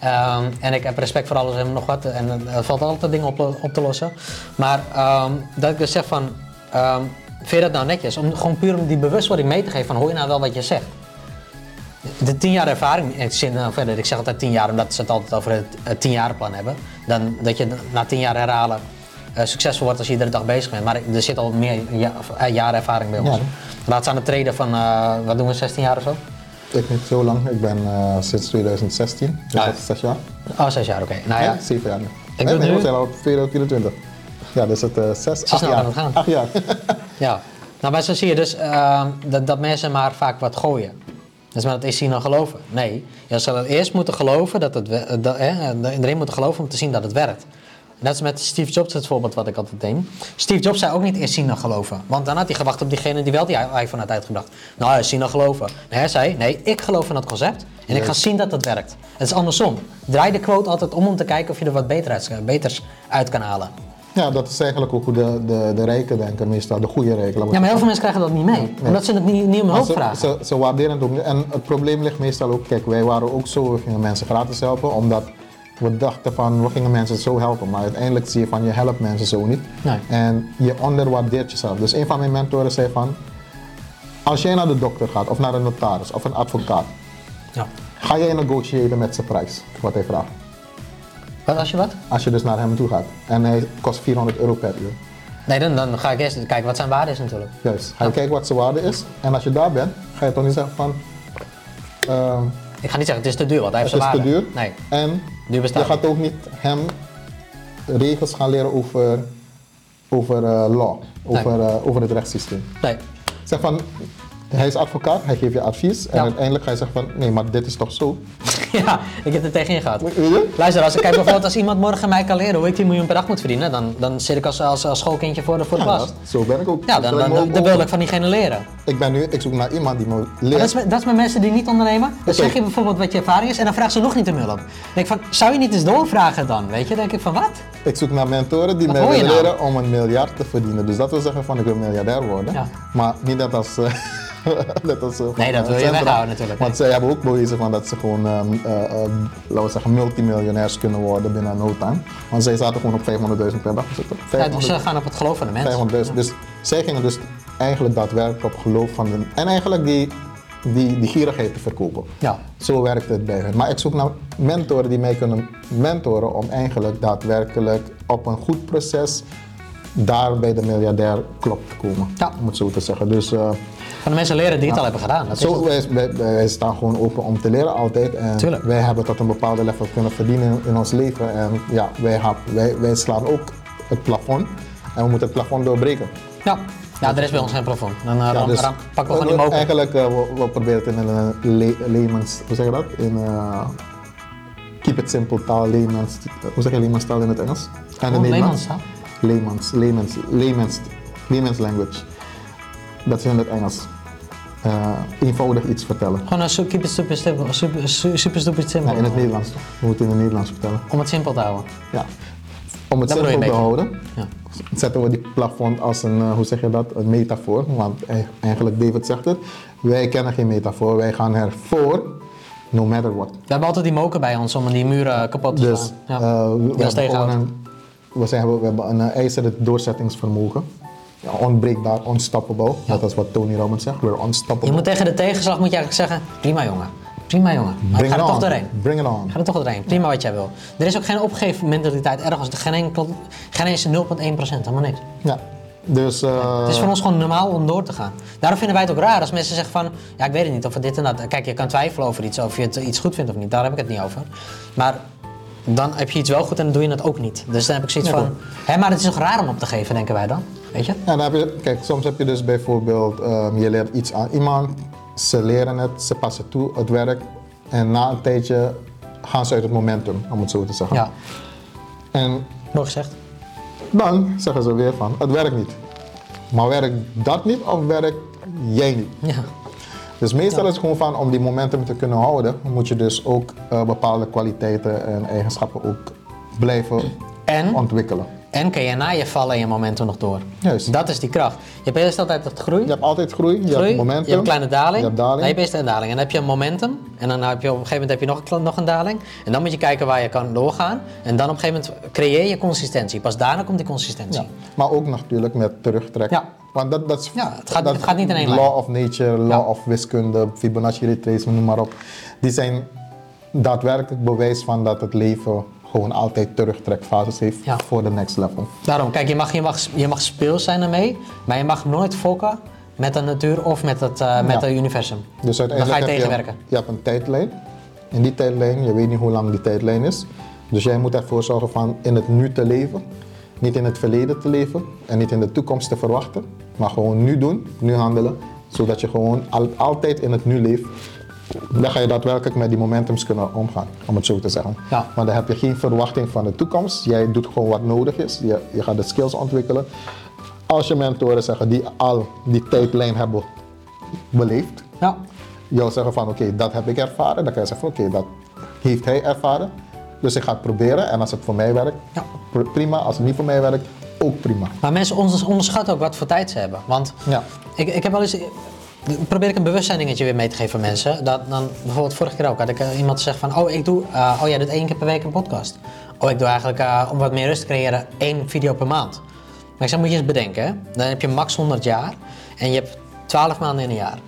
Ehm, en ik heb respect voor alles en nog wat, en eh, er valt altijd dingen op, op te lossen. Maar ehm, dat ik dus zeg van, ehm, vind je dat nou netjes? Om gewoon puur om die bewustwording mee te geven van, hoor je nou wel wat je zegt? De tien jaar ervaring, ik, zin, nou, verder, ik zeg altijd tien jaar omdat ze het altijd over het, het tien jaar plan hebben. Dan dat je na tien jaar herhalen eh, succesvol wordt als je iedere dag bezig bent. Maar er zit al meer ja, eh, jaren ervaring bij ons. Ja. Laat staan het treden van, eh, wat doen we, 16 jaar of zo? Ik niet zo lang, ik ben eh, sinds 2016, dus Ah, dat is zes jaar. Oh, zes jaar, oké. Nou ja, Ja, zeven jaar nu. doe nee, nee, nu- we zijn al op 2024. Ja, dus het zes, acht snel jaar. gaan. Acht jaar. ja. Nou, maar zo zie je dus ehm, dat, dat mensen maar vaak wat gooien. Dus maar dat is zien dan geloven. Nee, je zou eerst moeten geloven dat het, we- dat, eh, erin moeten geloven om te zien dat het werkt. Dat is met Steve Jobs het voorbeeld wat ik altijd neem. Steve Jobs zei ook niet eerst zien dan geloven. Want dan had hij gewacht op diegene die wel die iPhone had uitgebracht. Nou, ja, zien dan geloven. Nee, hij zei, nee, ik geloof in dat concept. En ik ga zien dat het werkt. Het is andersom. Draai de quote altijd om om te kijken of je er wat beters uit kan halen. Ja, dat is eigenlijk ook hoe de, de, de rijken denken, meestal de goede rijken. Ja, maar heel veel mensen krijgen dat niet mee. Omdat ze het niet, niet om hulp ze, vragen. ze, ze waarderen het ook niet. En het probleem ligt meestal ook, kijk, wij waren ook zo, we gingen mensen gratis helpen, omdat we dachten van, we gingen mensen zo helpen. Maar uiteindelijk zie je van, je helpt mensen zo niet. Nee. En je onderwaardeert jezelf. Dus een van mijn mentoren zei van, als jij naar de dokter gaat, of naar een notaris, of een advocaat, Ja. ga jij negotiëren met zijn prijs, wat hij vraagt. Wat als je wat? Als je dus naar hem toe gaat. En hij kost 400 euro per uur. Nee, dan, dan ga ik eerst kijken wat zijn waarde is natuurlijk. Juist. Ga je kijken wat zijn waarde is. En als je daar bent, ga je toch niet zeggen van... ehm, Ik ga niet zeggen, het is te duur, want hij heeft Het is zijn te waarde. duur. Nee. En Duur bestaat je gaat ook niet hem regels gaan leren over, over eh, law, over, eh, over het rechtssysteem. Nee. Zeg van, hij is advocaat, hij geeft je advies en Ja. uiteindelijk ga je zeggen van, nee, maar dit is toch zo? ja, ik heb er tegenin gehad. Weet je? Luister, als ik kijk bijvoorbeeld als iemand morgen mij kan leren hoe ik 10 miljoen per dag moet verdienen, dan, dan zit ik als, als, als schoolkindje voor de, voor de Ja, klas. dat- zo ben ik ook. Ja, Zo dan, ben dan, ik dan, ook wil over. ik van diegene leren. Ik ben nu, ik zoek naar iemand die me leert. dat, is, met- dat is met mensen die niet ondernemen. Dan zeg je bijvoorbeeld wat je ervaring is en dan vragen ze nog niet om hulp. Dan denk ik van, zou je niet eens doorvragen dan? Weet je, dan denk ik van wat? Ik zoek naar mentoren die Wat mij hoor je willen nou? leren om een miljard te verdienen. Dus dat wil zeggen van ik wil miljardair worden. Ja. Maar niet net als... eh, net als eh, Nee, dat wil je weghouden natuurlijk, Want zij hebben ook bewezen van dat ze gewoon, ehm, eh, eh, laten we zeggen, multimiljonairs kunnen worden binnen no time. Want zij zaten gewoon op 500.000 per dag. Zitten. Ja, dus ze gaan op het geloof van de mensen. 500.000. Dus zij gingen dus eigenlijk daadwerkelijk op geloof van de... En eigenlijk die, die, die gierigheid te verkopen. Ja. Zo werkt het bij hen. Maar ik zoek naar mentoren die mij kunnen mentoren om eigenlijk daadwerkelijk op een goed proces daar bij de miljardair klop te komen. Ja. Om het zo te zeggen. Dus uh, Van de mensen leren die het al hebben gedaan. Dat is zo, het. wij, staan gewoon open om te leren altijd. En Tuurlijk. wij hebben tot een bepaalde level kunnen verdienen in, ons leven. En ja, wij, wij, wij slaan ook het plafond. En we moeten het plafond doorbreken. Ja. ja, er is bij ons geen plafond. Dan uh, Ja, ram- dus ram- pakken we gewoon die moker. Eigenlijk, uh, we, we proberen het in een le layman's, hoe zeg je dat? In uh, keep it simple taal, layman's, hoe zeg je layman's taal in het Engels? En in Oh, Nederlands? layman's, layman's language. Dat is in het Engels. Uh, eenvoudig iets vertellen. Gewoon een su- keep it super, simpel, super, su- super stupid simpel. Ja, in het Nederlands. We moeten in het Nederlands vertellen. Om het simpel te houden. Ja. Om het Dat simpel te houden, Ja. zetten we die plafond als een, uh, hoe zeg je dat, een metafoor. Want e- eigenlijk, David zegt het, wij kennen geen metafoor, wij gaan ervoor, no matter what. We hebben altijd die moker bij ons om die muren kapot te Dus slaan. Ja. uh, we, we hebben een, we, zeggen, we hebben een ijzeren doorzettingsvermogen. Ja, onbreekbaar, unstoppable. Dat is wat Tony Robbins zegt, we're unstoppable. Je moet tegen de tegenslag moet je eigenlijk zeggen, prima jongen. Prima jongen. Maar ik Bring ga er toch doorheen. Bring it on. Ga er toch doorheen. Prima wat jij wil. Er is ook geen opgeefmentaliteit ergens. Geen, enkel, geen eens 0,1%. Helemaal niks. Ja, dus... uh, Het is voor ons gewoon normaal om door te gaan. Daarom vinden wij het ook raar als mensen zeggen van... Ja, ik weet het niet of het dit en dat... Kijk, je kan twijfelen over iets, of je het iets goed vindt of niet. Daar heb ik het niet over. Maar dan heb je iets wel goed en dan doe je het ook niet. Dus dan heb ik zoiets Ja, van... Hé, maar het is toch raar om op te geven, denken wij dan? Weet je? Ja, dan heb je, kijk, soms heb je dus bijvoorbeeld, ehm, je leert iets aan iemand, ze leren het, ze passen toe, het werkt. En na een tijdje gaan ze uit het momentum, om het zo te zeggen. Ja, En mooi gezegd. dan zeggen ze weer van, het werkt niet. Maar werkt dat niet of werkt jij niet? Ja. Dus meestal is het gewoon van, om die momentum te kunnen houden, moet je dus ook eh, bepaalde kwaliteiten en eigenschappen ook blijven En? ontwikkelen. En kun je na je vallen je momentum nog door. Juist. Dat is die kracht. Je hebt eerst altijd dat groei. Je hebt altijd groei, je groei, hebt momentum. je hebt een kleine daling. Je hebt daling. Nee, je hebt eerst een daling. En dan heb je een momentum. En dan heb je op een gegeven moment heb je nog, een nog een daling. En dan moet je kijken waar je kan doorgaan. En dan op een gegeven moment creëer je consistentie. Pas daarna komt die consistentie. Ja, maar ook natuurlijk met terugtrek. Ja. Want dat, dat is, Ja, het gaat- dat- het gaat niet in één Law lijn. of nature, law Ja. of wiskunde, Fibonacci retracement, noem maar op. Die zijn daadwerkelijk bewijs van dat het leven gewoon altijd terugtrekfases heeft Ja. voor de next level. Daarom, kijk, je mag, je, mag, je mag speels zijn ermee. Maar je mag nooit fokken met de natuur of met het, eh, met Ja. het universum. Dus Dan ga uiteindelijk je heb tegenwerken. je, je hebt een tijdlijn. In die tijdlijn, je weet niet hoe lang die tijdlijn is. Dus jij moet ervoor zorgen van in het nu te leven. Niet in het verleden te leven en niet in de toekomst te verwachten. Maar gewoon nu doen, nu handelen. Zodat je gewoon al- altijd in het nu leeft. Dan ga je daadwerkelijk met die momentums kunnen omgaan, om het zo te zeggen. Ja. Maar dan heb je geen verwachting van de toekomst. Jij doet gewoon wat nodig is. Je, je gaat de skills ontwikkelen. Als je mentoren zeggen die al die tijdlijn hebben beleefd, Ja. jou zeggen van oké, dat heb ik ervaren. Dan kan je zeggen van oké, dat heeft hij ervaren. Dus ik ga het proberen en als het voor mij werkt, Ja. pr- prima. Als het niet voor mij werkt, ook prima. Maar mensen onders- onderschatten ook wat voor tijd ze hebben. Want Ja. ik, ik heb wel eens. Probeer ik een bewustzijndingetje weer mee te geven aan mensen. Dat dan, bijvoorbeeld vorige keer ook had ik eh, iemand zeggen van... Oh, ik doe, eh, oh jij doet één keer per week een podcast. Oh, ik doe eigenlijk, eh, om wat meer rust te creëren, één video per maand. Maar ik zeg, moet je eens bedenken. hè. Dan heb je max 100 jaar. En je hebt 12 maanden in een jaar.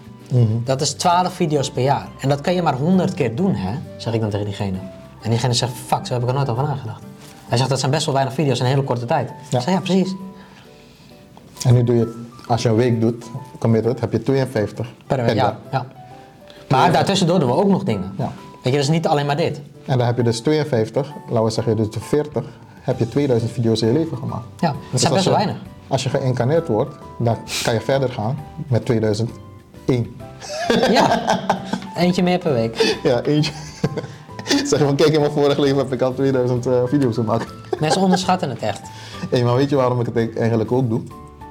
Dat is 12 video's per jaar. En dat kan je maar 100 keer doen, hè? Zeg ik dan tegen diegene. En diegene zegt, fuck, zo heb ik er nooit over nagedacht. Hij zegt, dat zijn best wel weinig video's in een hele korte tijd. Ja. Ik zeg, ja, precies. En nu doe je, als je een week doet, committed, heb je 52 Per week, ja. ja. Maar daartussendoor doen we ook nog dingen. Ja. Weet je, dus niet alleen maar dit. En dan heb je dus 52, laten we zeggen dus de 40, heb je 2000 video's in je leven gemaakt. Ja, dat Dus zijn als best wel weinig. Als je geïncarneerd wordt, dan kan je verder gaan met 2001. Ja, eentje meer per week. Ja, eentje. zeg van, kijk in mijn vorige leven heb ik al 2000 eh, video's gemaakt. Mensen onderschatten het echt. Hey, maar weet je waarom ik het eigenlijk ook doe?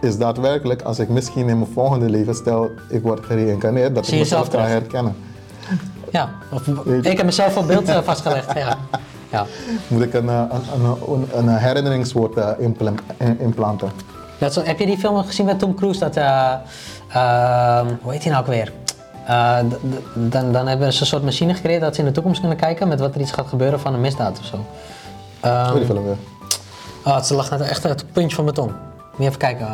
Is daadwerkelijk als ik misschien in mijn volgende leven, stel ik word gereïncarneerd, dat Zie ik mezelf zelf kan herkennen. Ja, of, ik heb mezelf op beeld eh, vastgelegd. Ja. Ja. Moet ik een, eh, een, een, herinneringswoord eh, implant- implanten? Dat is- heb je die film gezien met Tom Cruise? Dat, eh, ehm, hoe heet die nou ook weer? Dan, dan hebben ze een soort machine gecreëerd dat ze in de toekomst kunnen kijken met wat er iets gaat gebeuren van een misdaad of zo. Je film weer? oh, het lag net echt uit het puntje van mijn tong. Moet je even kijken.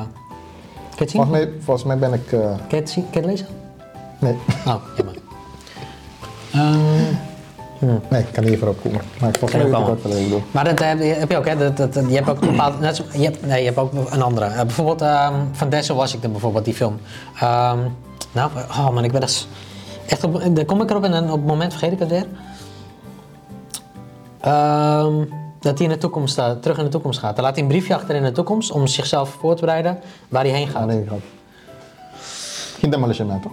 Het zien? Volgens mij, volgens mij ben ik. eh, je het, zien? Het lezen? nee. Oh, jammer. Ehm, nee, ik kan niet even opkomen. Maar ik volgens mij Kan weet ook ik wat ik bedoel. Maar dat heb je, heb je ook, hè? Dat, dat, je hebt ook een bepaalde. Net, zo- je hebt, nee, je hebt ook een andere. Eh, bijvoorbeeld ehm, van Denzel Washington, bijvoorbeeld, die film. Ehm, nou, oh man, ik ben dus. Echt op, daar kom ik erop en dan op het moment vergeet ik het weer. Dat hij in de toekomst, eh, terug in de toekomst gaat. Dan laat hij een briefje achter in de toekomst om zichzelf voor te bereiden waar hij heen gaat. ik had. Geen demolition man, toch?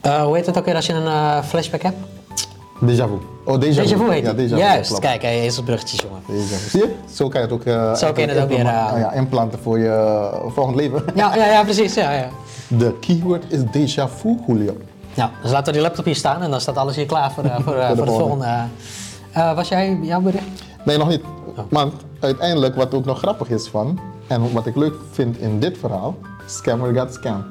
Eh, hoe heet het ook weer als je een eh, flashback hebt? Déjà vu. Oh, déjà, Déjà vu heet Ja, déjà vu. Juist, kijk, hij is op bruggetjes, jongen. Déjà vu. Zie je? Zo kan je het ook, Zo kun je het ook weer, eh, ah ja, implanten voor je volgend leven. Ja, ja, ja precies. Ja, ja. De keyword is déjà vu, Julio. Ja, dus laten we die laptop hier staan en dan staat alles hier klaar voor, eh, voor, eh, Voor de voor volgende. Eh, was jij jouw bericht? Nee, nog niet. Oh. Want uiteindelijk, wat ook nog grappig is van, en wat ik leuk vind in dit verhaal, scammer got scam.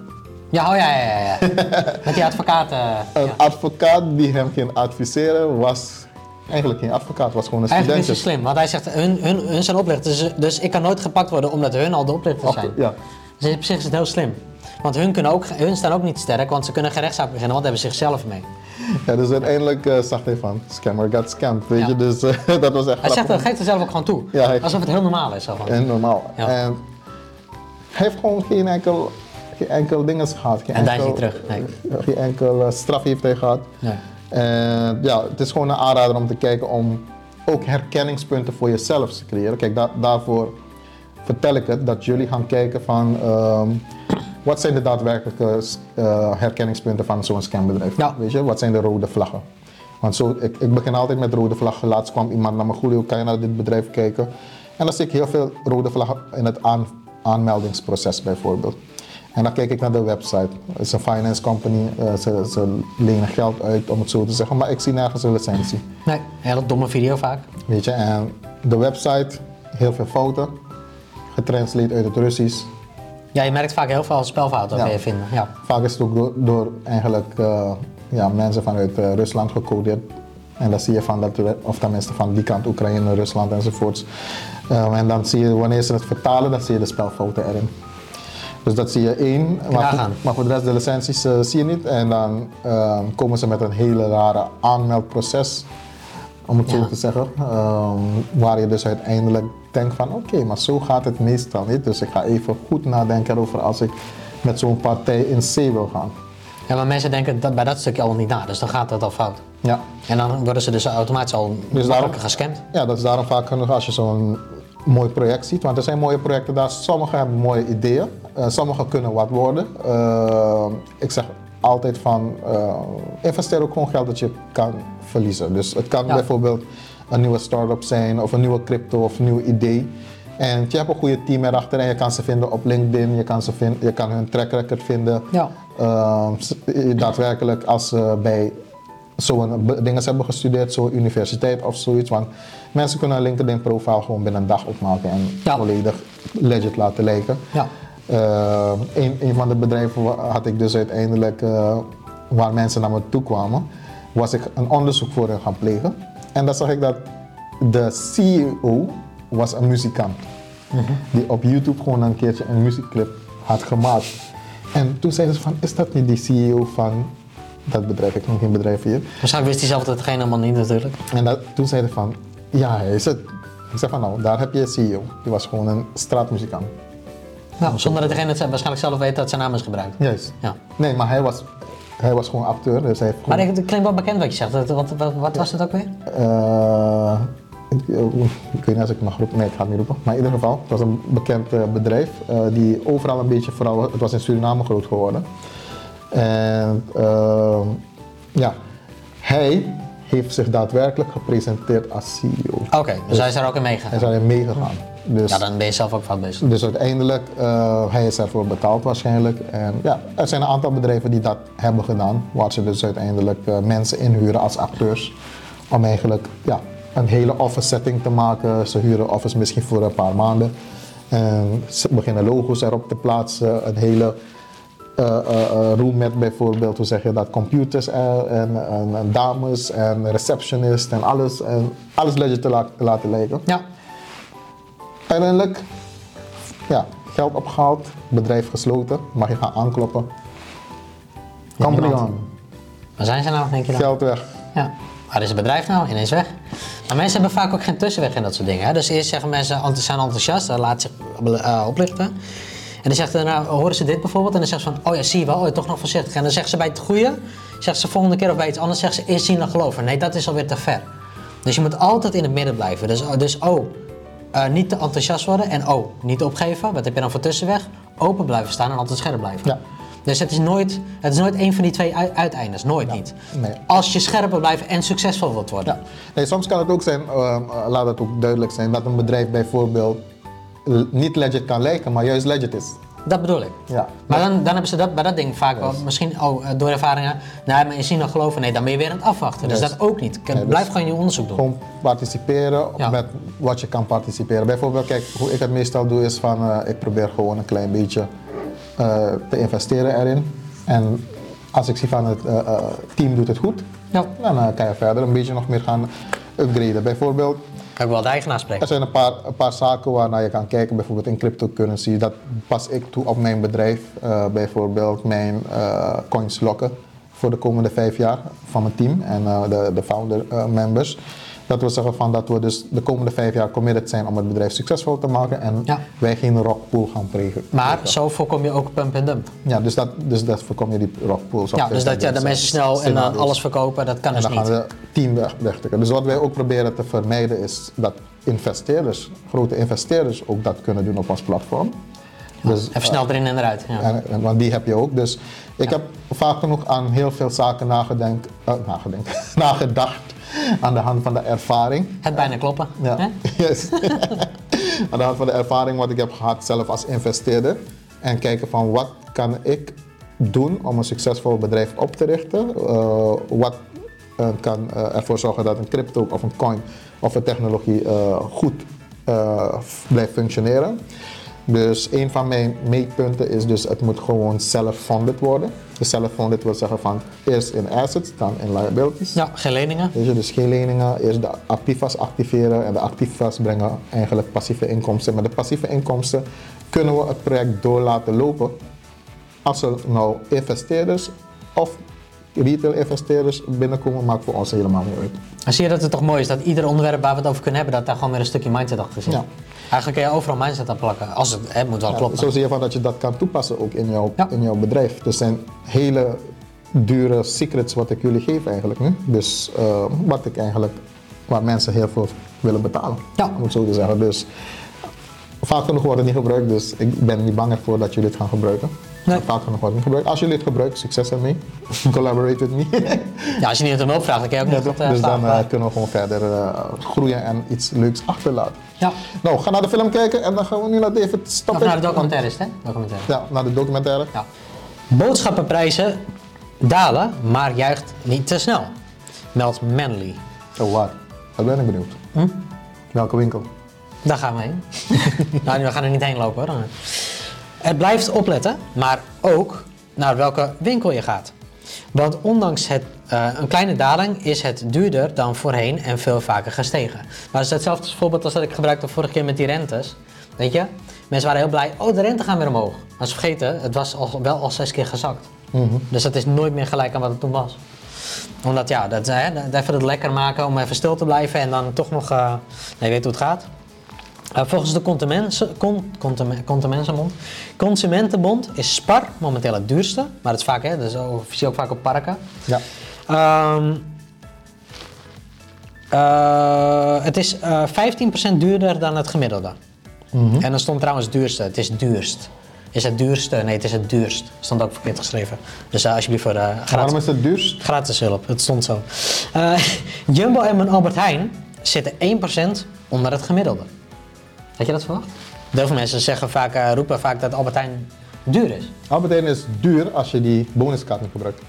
Ja, oh ja, ja, ja. Met die advocaat. Een ja. advocaat die hem ging adviseren was eigenlijk geen advocaat, was gewoon een Eigenlijk is slim, want hij zegt, hun, hun, hun zijn oplichters, dus, dus ik kan nooit gepakt worden omdat hun al de oplichters zijn. Ja. Dus op zich is het heel slim. Want hun, kunnen ook, hun staan ook niet sterk, want ze kunnen geen rechtszaak beginnen, want hebben zichzelf mee. ja, dus uiteindelijk eh, zag hij van, scammer got scammed, weet Ja. je, dus eh, dat was echt Hij zegt, dat geeft er zelf ook gewoon toe. Ja, hij- Alsof het heel normaal is. En normaal. Ja. En hij heeft gewoon geen enkel, geen enkel dinges gehad. Geen En daar is hij terug, nee. Geen enkel eh, straf heeft hij gehad. Nee. En ja, het is gewoon een aanrader om te kijken om ook herkenningspunten voor jezelf te creëren. Kijk, da- daarvoor vertel ik het, dat jullie gaan kijken van ehm, wat zijn de daadwerkelijke eh, herkenningspunten van zo'n scambedrijf. Ja. Weet je, wat zijn de rode vlaggen? Want zo, ik, ik begin altijd met rode vlaggen. Laatst kwam iemand naar me, Julio, kan je naar dit bedrijf kijken? En dan zie ik heel veel rode vlaggen in het aan, aanmeldingsproces bijvoorbeeld. En dan kijk ik naar de website. Het is een finance company, eh, ze, ze lenen geld uit om het zo te zeggen, maar ik zie nergens een licentie. Nee, hele domme video vaak. Weet je, en de website, heel veel fouten, getranslate uit het Russisch. Ja, je merkt vaak heel veel spelfouten je vinden. Ja. Vaak is het ook door, door eigenlijk eh, ja, mensen vanuit eh, Rusland gecodeerd. En dan zie je van dat, of tenminste van die kant Oekraïne, Rusland enzovoorts. Eh, en dan zie je wanneer ze het vertalen, dan zie je de spelfouten erin. Dus dat zie je één, maar, voor- maar voor de rest de licenties zie je niet. En dan komen ze met een hele rare aanmeldproces, om het Ja. zo te zeggen. Waar je dus uiteindelijk denkt van oké, maar zo gaat het meestal niet. Dus ik ga even goed nadenken over als ik met zo'n partij in C wil gaan. ja, maar mensen denken dat, bij dat stukje al niet na, dus dan gaat het al fout. Ja. En dan worden ze dus automatisch al daarom- makkelijker gescamd. Ja, dat is daarom vaak genoeg als je zo'n mooi project ziet. Want er zijn mooie projecten daar. Sommige hebben mooie ideeën. eh, sommige kunnen wat worden. Eh, ik zeg altijd van, eh, investeer ook gewoon geld dat je kan verliezen. Dus het kan Ja. bijvoorbeeld een nieuwe start-up zijn of een nieuwe crypto of een nieuw idee. En je hebt een goede team erachter en je kan ze vinden op LinkedIn. Je kan, ze vind, je kan hun track record vinden. Ja. Eh, s- daadwerkelijk als ze bij zo'n dingen hebben gestudeerd, zo'n universiteit of zoiets. Want mensen kunnen een LinkedIn profiel gewoon binnen een dag opmaken en Ja. volledig legit laten lijken. Ja. Eh, een, een van de bedrijven had ik dus uiteindelijk, eh, waar mensen naar me toe kwamen, was ik een onderzoek voor hen gaan plegen. En dan zag ik dat de CEO was een muzikant. Die op YouTube gewoon een keertje een muziekclip had gemaakt. En toen zeiden ze van, is dat niet die CEO van dat bedrijf? Ik noem geen bedrijf hier. Waarschijnlijk wist hij zelf dat hetgeen helemaal niet natuurlijk. En dat, toen zeiden ze van, ja, hij is het. Ik zei van, nou, daar heb je een CEO. Die was gewoon een straatmuzikant. Nou, zonder dat degene het waarschijnlijk zelf weet dat zijn naam is gebruikt. Juist. Ja. Nee, maar hij was hij was gewoon acteur, dus hij heeft Maar gewoon... het klinkt wel bekend wat je zegt. Wat, wat, wat, wat was het ook weer? eh, ik, ik weet niet als ik mag roepen, nee ik ga het niet roepen. Maar in ieder geval, het was een bekend eh, bedrijf eh, die overal een beetje, vooral, het was in Suriname groot geworden. En eh, ja, hij heeft zich daadwerkelijk gepresenteerd als CEO. Oké, dus hij is daar ook in Hij meegegaan. is daarin meegegaan. Dus, Ja, dan ben je zelf ook fout bezig. dus uiteindelijk, uh, hij is ervoor betaald waarschijnlijk. En ja, er zijn een aantal bedrijven die dat hebben gedaan. Waar ze dus uiteindelijk uh, mensen inhuren als acteurs. Om eigenlijk ja, een hele office setting te maken. Ze huren office misschien voor een paar maanden. En ze beginnen logo's erop te plaatsen. Een hele uh, uh, room met bijvoorbeeld, hoe zeg je dat, computers en, en, en, en dames en receptionist en alles. En alles legit te, la te laten lijken. Ja. Uiteindelijk, ja, geld opgehaald, bedrijf gesloten, mag je gaan aankloppen. Company on. Waar zijn ze nou, denk je dan? Geld weg. Ja. Waar is het bedrijf nou? Ineens weg. Maar mensen hebben vaak ook geen tussenweg in dat soort dingen. Hè? Dus eerst zeggen mensen, zijn enthousiast, dat laat zich uh, oplichten. En dan zegt ze, nou, horen ze dit bijvoorbeeld en dan zeggen ze van, oh ja, zie je wel, oh, ja, toch nog voorzichtig. En dan zeggen ze bij het goede, zeggen ze volgende keer of bij iets anders, zeggen ze eerst zien dan geloven. Nee, dat is alweer te ver. Dus je moet altijd in het midden blijven. Dus, dus oh, uh, niet te enthousiast worden en oh, niet opgeven. Wat heb je dan voor tussenweg? Open blijven staan en altijd scherp blijven. Ja. Dus het is nooit, het is nooit één van die twee uiteindes, nooit niet. nee. Als je scherp wil blijven en succesvol wilt worden. Ja. Nee, soms kan het ook zijn, uh, laat het ook duidelijk zijn, dat een bedrijf bijvoorbeeld niet legit kan lijken, maar juist legit is. Dat bedoel ik. Ja. Maar dan, dan hebben ze dat bij dat ding vaak wel, misschien oh, door ervaringen, nee, maar je ziet nog geloven, nee, dan ben je weer aan het afwachten. Dus dat ook niet. Nee, dus Blijf gewoon je onderzoek doen. Gewoon participeren Ja. met wat je kan participeren. Bijvoorbeeld, kijk, hoe ik het meestal doe is van, uh, ik probeer gewoon een klein beetje uh, te investeren erin. En als ik zie van het uh, team doet het goed, Ja. dan kan je verder een beetje nog meer gaan upgraden. Bijvoorbeeld, Ik wel de eigenaar spreken. er zijn een paar, een paar zaken waarnaar je kan kijken, bijvoorbeeld in cryptocurrency. Dat pas ik toe op mijn bedrijf. Uh, bijvoorbeeld mijn uh, coins lokken voor de komende vijf jaar van mijn team en uh, de, de founder members. Dat wil zeggen van dat we dus de komende vijf jaar committed zijn om het bedrijf succesvol te maken en Ja. wij geen rockpool gaan plegen. Maar zo voorkom je ook pump en dump. Ja, dus dat, dus dat voorkom je die rockpools. Ja, dus dat ja, de mensen snel en dan scenario's. alles verkopen, dat kan En dus dan gaan niet. we team weg, wegtrekken. Dus wat wij ook proberen te vermijden is dat investeerders, grote investeerders, ook dat kunnen doen op ons platform. Dus, Even snel erin en eruit. Ja. en, en- want die heb je ook. Dus ik heb vaak genoeg aan heel veel zaken nagedenk, eh, nagedenk, nagedacht aan de hand van de ervaring. Het bijna kloppen. Ja. hè? Yes. aan de hand van de ervaring wat ik heb gehad zelf als investeerder. En kijken van wat kan ik doen om een succesvol bedrijf op te richten. Uh, wat uh, kan uh, ervoor zorgen dat een crypto of een coin of een technologie goed blijft functioneren. Dus een van mijn meetpunten is dus het moet gewoon self-funded worden. Dus self-funded wil zeggen van eerst in assets, dan in liabilities. Ja, geen leningen. Weet je, dus geen leningen, eerst de activas activeren en de activas brengen eigenlijk passieve inkomsten. Met de passieve inkomsten kunnen we het project door laten lopen. Als er nou investeerders of retail investeerders binnenkomen, maakt voor ons helemaal niet uit. Dan zie je dat het toch mooi is dat ieder onderwerp waar we het over kunnen hebben, dat daar gewoon weer een stukje mindset achter zit. Ja. Eigenlijk kun je overal mindset aan plakken. Als het, hè, moet wel Ja, kloppen. zo zie je van dat je dat kan toepassen ook in jouw, Ja. in jouw bedrijf. Er zijn hele dure secrets wat ik jullie geef eigenlijk nu. Dus uh, wat ik eigenlijk, waar mensen heel veel willen betalen. Ja. Om het zo te zeggen. Dus vaak genoeg wordt het niet gebruikt, dus ik ben niet bang ervoor dat jullie het gaan gebruiken. Nee. Vaak genoeg wordt het niet gebruikt. Als jullie het gebruiken, succes ermee. Collaborate with me. Ja, als je niet om hulp vraagt, dan kun je ook Ja, tot uh, dus dan uh, kunnen we gewoon verder uh, groeien en iets leuks achterlaten. Ja. Nou, ga naar de film kijken en dan gaan we nu naar David Of stappen. naar de documentaire is hè? Documentaire. Ja, naar de documentaire. Ja. Boodschappenprijzen dalen, maar juicht niet te snel. Meldt Manly. Oh, waar? Daar ben ik benieuwd. Hm? Welke winkel? Daar gaan we heen. nou, we gaan er niet heen lopen hoor. Het blijft opletten, maar ook naar welke winkel je gaat. Want ondanks het, uh, een kleine daling is het duurder dan voorheen en veel vaker gestegen. Maar het is hetzelfde voorbeeld als dat ik gebruikte vorige keer met die rentes. Weet je? Mensen waren heel blij, oh de rente gaan weer omhoog. Maar ze vergeten, het was al, wel al zes keer gezakt. Mhm. Dus dat is nooit meer gelijk aan wat het toen was. Omdat ja, dat, hè, even het lekker maken om even stil te blijven en dan toch nog, uh, je weet hoe het gaat. Uh, volgens de Consumensen- con- Consumen- Consumentenbond, Consumentenbond is Spar momenteel het duurste, maar dat is vaak, hè, dat is zie je ook vaak op parken. Ja. Ehm, eh, het is eh 15% duurder dan het gemiddelde. En dan stond trouwens duurste, het is duurst. Is het duurste? Nee, het is het duurst. Stond ook verkeerd geschreven. Dus eh, alsjeblieft voor eh gratis, Waarom is het duurst? gratis hulp, het stond zo. Eh, Jumbo en mijn Albert Heijn zitten 1% onder het gemiddelde. Had je dat verwacht? Heel veel mensen zeggen vaak, eh, roepen vaak dat Albert Heijn duur is. Albert Heijn is duur als je die bonuskaart niet gebruikt.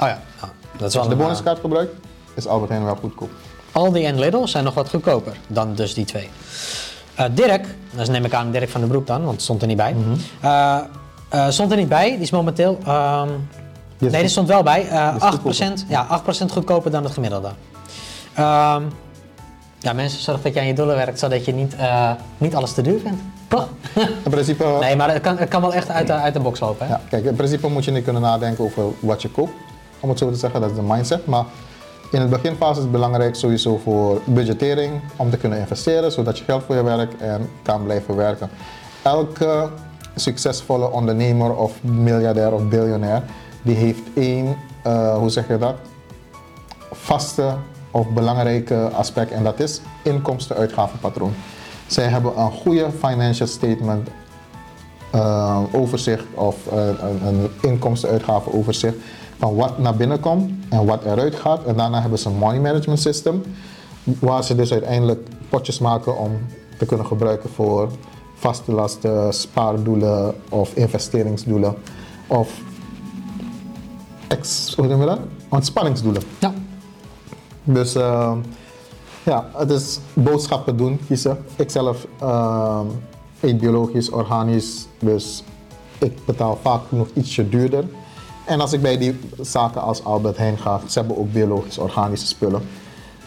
Oh ja, nou, dat is wel Als je de eh, bonuskaart gebruikt, is Albert Heijn wel goedkoop. Aldi en Lidl zijn nog wat goedkoper dan dus die twee. Eh, Dirk, dat neem ik aan Dirk van den Broek dan, want het stond er niet bij. Eh, stond er niet bij, die is momenteel... ehm, Die is nee, die stond wel bij. eh, is 8%, ja, 8% goedkoper dan het gemiddelde. Ehm, ja, mensen, zorg dat je aan je doelen werkt, zodat je niet, eh, niet alles te duur vindt. Toch? In principe, nee, maar het kan, het kan wel echt uit de, uit de box lopen. Hè? ja, kijk, in principe moet je niet kunnen nadenken over wat je koopt. Om het zo te zeggen, dat is de mindset. Maar in het beginfase is het belangrijk sowieso voor budgettering, om te kunnen investeren, zodat je geld voor je werkt en kan blijven werken. Elke succesvolle ondernemer of miljardair of biljonair, die heeft één, eh, hoe zeg je dat, vaste of belangrijke aspect en dat is inkomsten-uitgavenpatroon. Zij hebben een goede financial statement eh, overzicht of eh, een, een inkomsten-uitgaven-overzicht van wat naar binnen komt en wat eruit gaat. En daarna hebben ze een money management system waar ze dus uiteindelijk potjes maken om te kunnen gebruiken voor vaste lasten, spaardoelen of investeringsdoelen of ex, hoe noemen we? Ontspanningsdoelen. Ja. Dus eh, ja, het is boodschappen doen, kiezen. Ik zelf eh, eet biologisch, organisch, dus ik betaal vaak nog ietsje duurder. En als ik bij die zaken als Albert Heijn ga, ze hebben ook biologisch, organische spullen.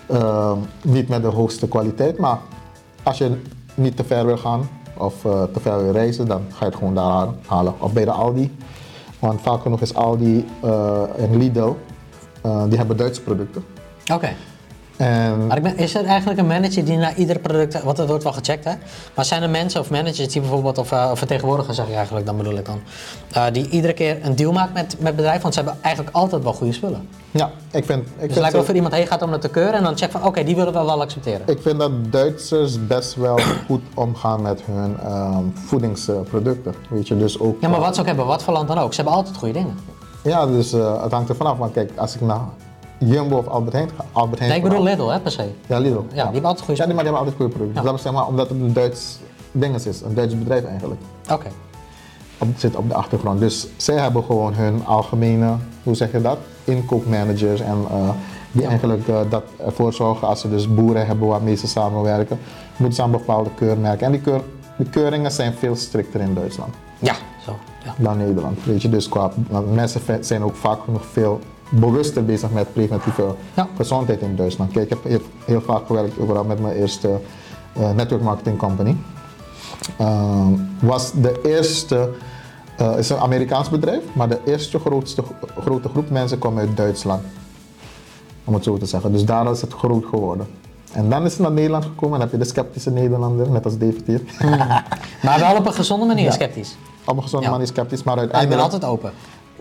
Eh, niet met de hoogste kwaliteit, maar als je niet te ver wil gaan of eh, te ver wil reizen, dan ga je het gewoon daar halen. Of bij de Aldi. Want vaak genoeg is Aldi eh, en Lidl, eh, die hebben Duitse producten. Oké. En Maar ik ben, is er eigenlijk een manager die naar ieder product, want dat wordt wel gecheckt hè, maar zijn er mensen of managers die bijvoorbeeld, of, of vertegenwoordigers zeg je eigenlijk, dan bedoel ik dan, eh, die iedere keer een deal maakt met, met bedrijven, want ze hebben eigenlijk altijd wel goede spullen. ja, ik vind, ik Dus het vind, lijkt wel er iemand heen gaat om dat te keuren en dan checkt van oké, die willen we wel accepteren. ik vind dat Duitsers best wel goed omgaan met hun ehm, voedingsproducten. Weet je, dus ook. Ja, maar wat ze ook hebben, wat voor land dan ook, ze hebben altijd goede dingen. Ja, dus eh, het hangt er vanaf. Want kijk, als ik naar Jumbo of Albert Heijn Albert Heijn. Nee, ik bedoel Lidl hè, per se. Ja, Lidl. die hebben altijd goede Ja, die, maar die hebben altijd goede producten. Ja. Dus dat is zeg maar omdat het een Duits ding is, een Duits bedrijf eigenlijk. Oké. Op, zit op de achtergrond. Dus zij hebben gewoon hun algemene, hoe zeg je dat, inkoopmanagers en eh, die eigenlijk eh, dat ervoor zorgen als ze dus boeren hebben waarmee ze samenwerken, moeten ze aan bepaalde keurmerken. En die, keur, die keuringen zijn veel strikter in Duitsland Ja, zo. Ja. dan Nederland. Weet je, dus qua, mensen zijn ook vaak nog veel bewuster bezig met preventieve Ja. gezondheid in Duitsland. Kijk, ik heb heel, heel vaak gewerkt overal met mijn eerste eh, network marketing company. Ehm, was de eerste, eh is een Amerikaans bedrijf, maar de eerste grootste, grote groep mensen kwam uit Duitsland. Om het zo te zeggen. Dus daar is het groot geworden. En dan is het naar Nederland gekomen en heb je de sceptische Nederlander, net als David hier. Maar wel op een gezonde manier Ja. sceptisch. Op een gezonde Ja. manier sceptisch, maar Maar ik ben uiteindelijk... altijd open.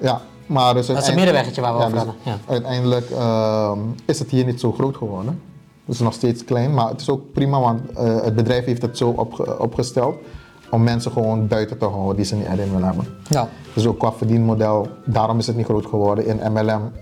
Ja, maar dus is een middenweggetje waar we over dus hadden, ja. Uiteindelijk ehm, is het hier niet zo groot geworden. Het is nog steeds klein, maar het is ook prima, want eh, het bedrijf heeft het zo opge- opgesteld om mensen gewoon buiten te houden die ze niet erin willen hebben. Ja. Dus ook qua verdienmodel, daarom is het niet groot geworden. In MLM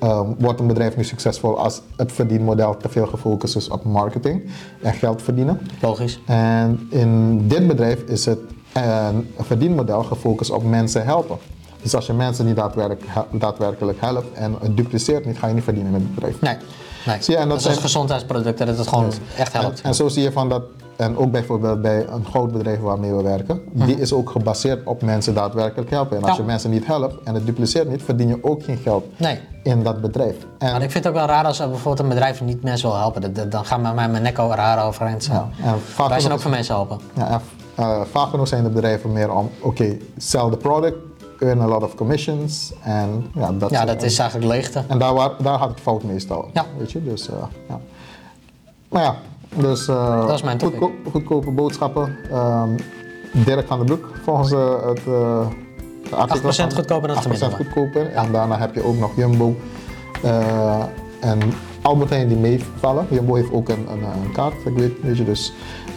ehm, wordt een bedrijf nu succesvol als het verdienmodel te veel gefocust is op marketing en geld verdienen. Logisch. En in dit bedrijf is het een verdienmodel gefocust op mensen helpen. Dus als je mensen niet daadwerkelijk, daadwerkelijk helpt en het dupliceert niet, ga je niet verdienen met het bedrijf. Nee. nee. Zie je, en dat dus zijn- gezondheidsproducten, dat het gewoon echt helpt. En, en zo zie je van dat, en ook bijvoorbeeld bij een groot bedrijf waarmee we werken, die is ook gebaseerd op mensen daadwerkelijk helpen. En als Mhm. Ja. je mensen niet helpt en het dupliceert niet, verdien je ook geen geld Nee. in dat bedrijf. En, Maar ik vind het ook wel raar als bijvoorbeeld een bedrijf niet mensen wil helpen. Dat- dat- Dan gaan mij mijn nek al raar overeind ja, en vaak Wij zijn ook voor mensen helpen. Ja, en, eh, vaak genoeg zijn de bedrijven meer om, oké, sell the product, earn a lot of commissions en ja, dat Ja, dat is eigenlijk leegte. En daar, daar gaat het fout meestal. Ja. Weet je, dus uh, ja. Maar ja, Dus uh, Dat is mijn topic. goedko- goedkope boodschappen. Ehm, Dirk van den Broek, volgens uh, het uh, de artikel 8% van- goedkoper dan het 8% gemiddelde. goedkoper. En daarna heb je ook nog Jumbo eh, en Albert Heijn die meevallen. Jumbo heeft ook een, een, een kaart, ik weet, weet je. Dus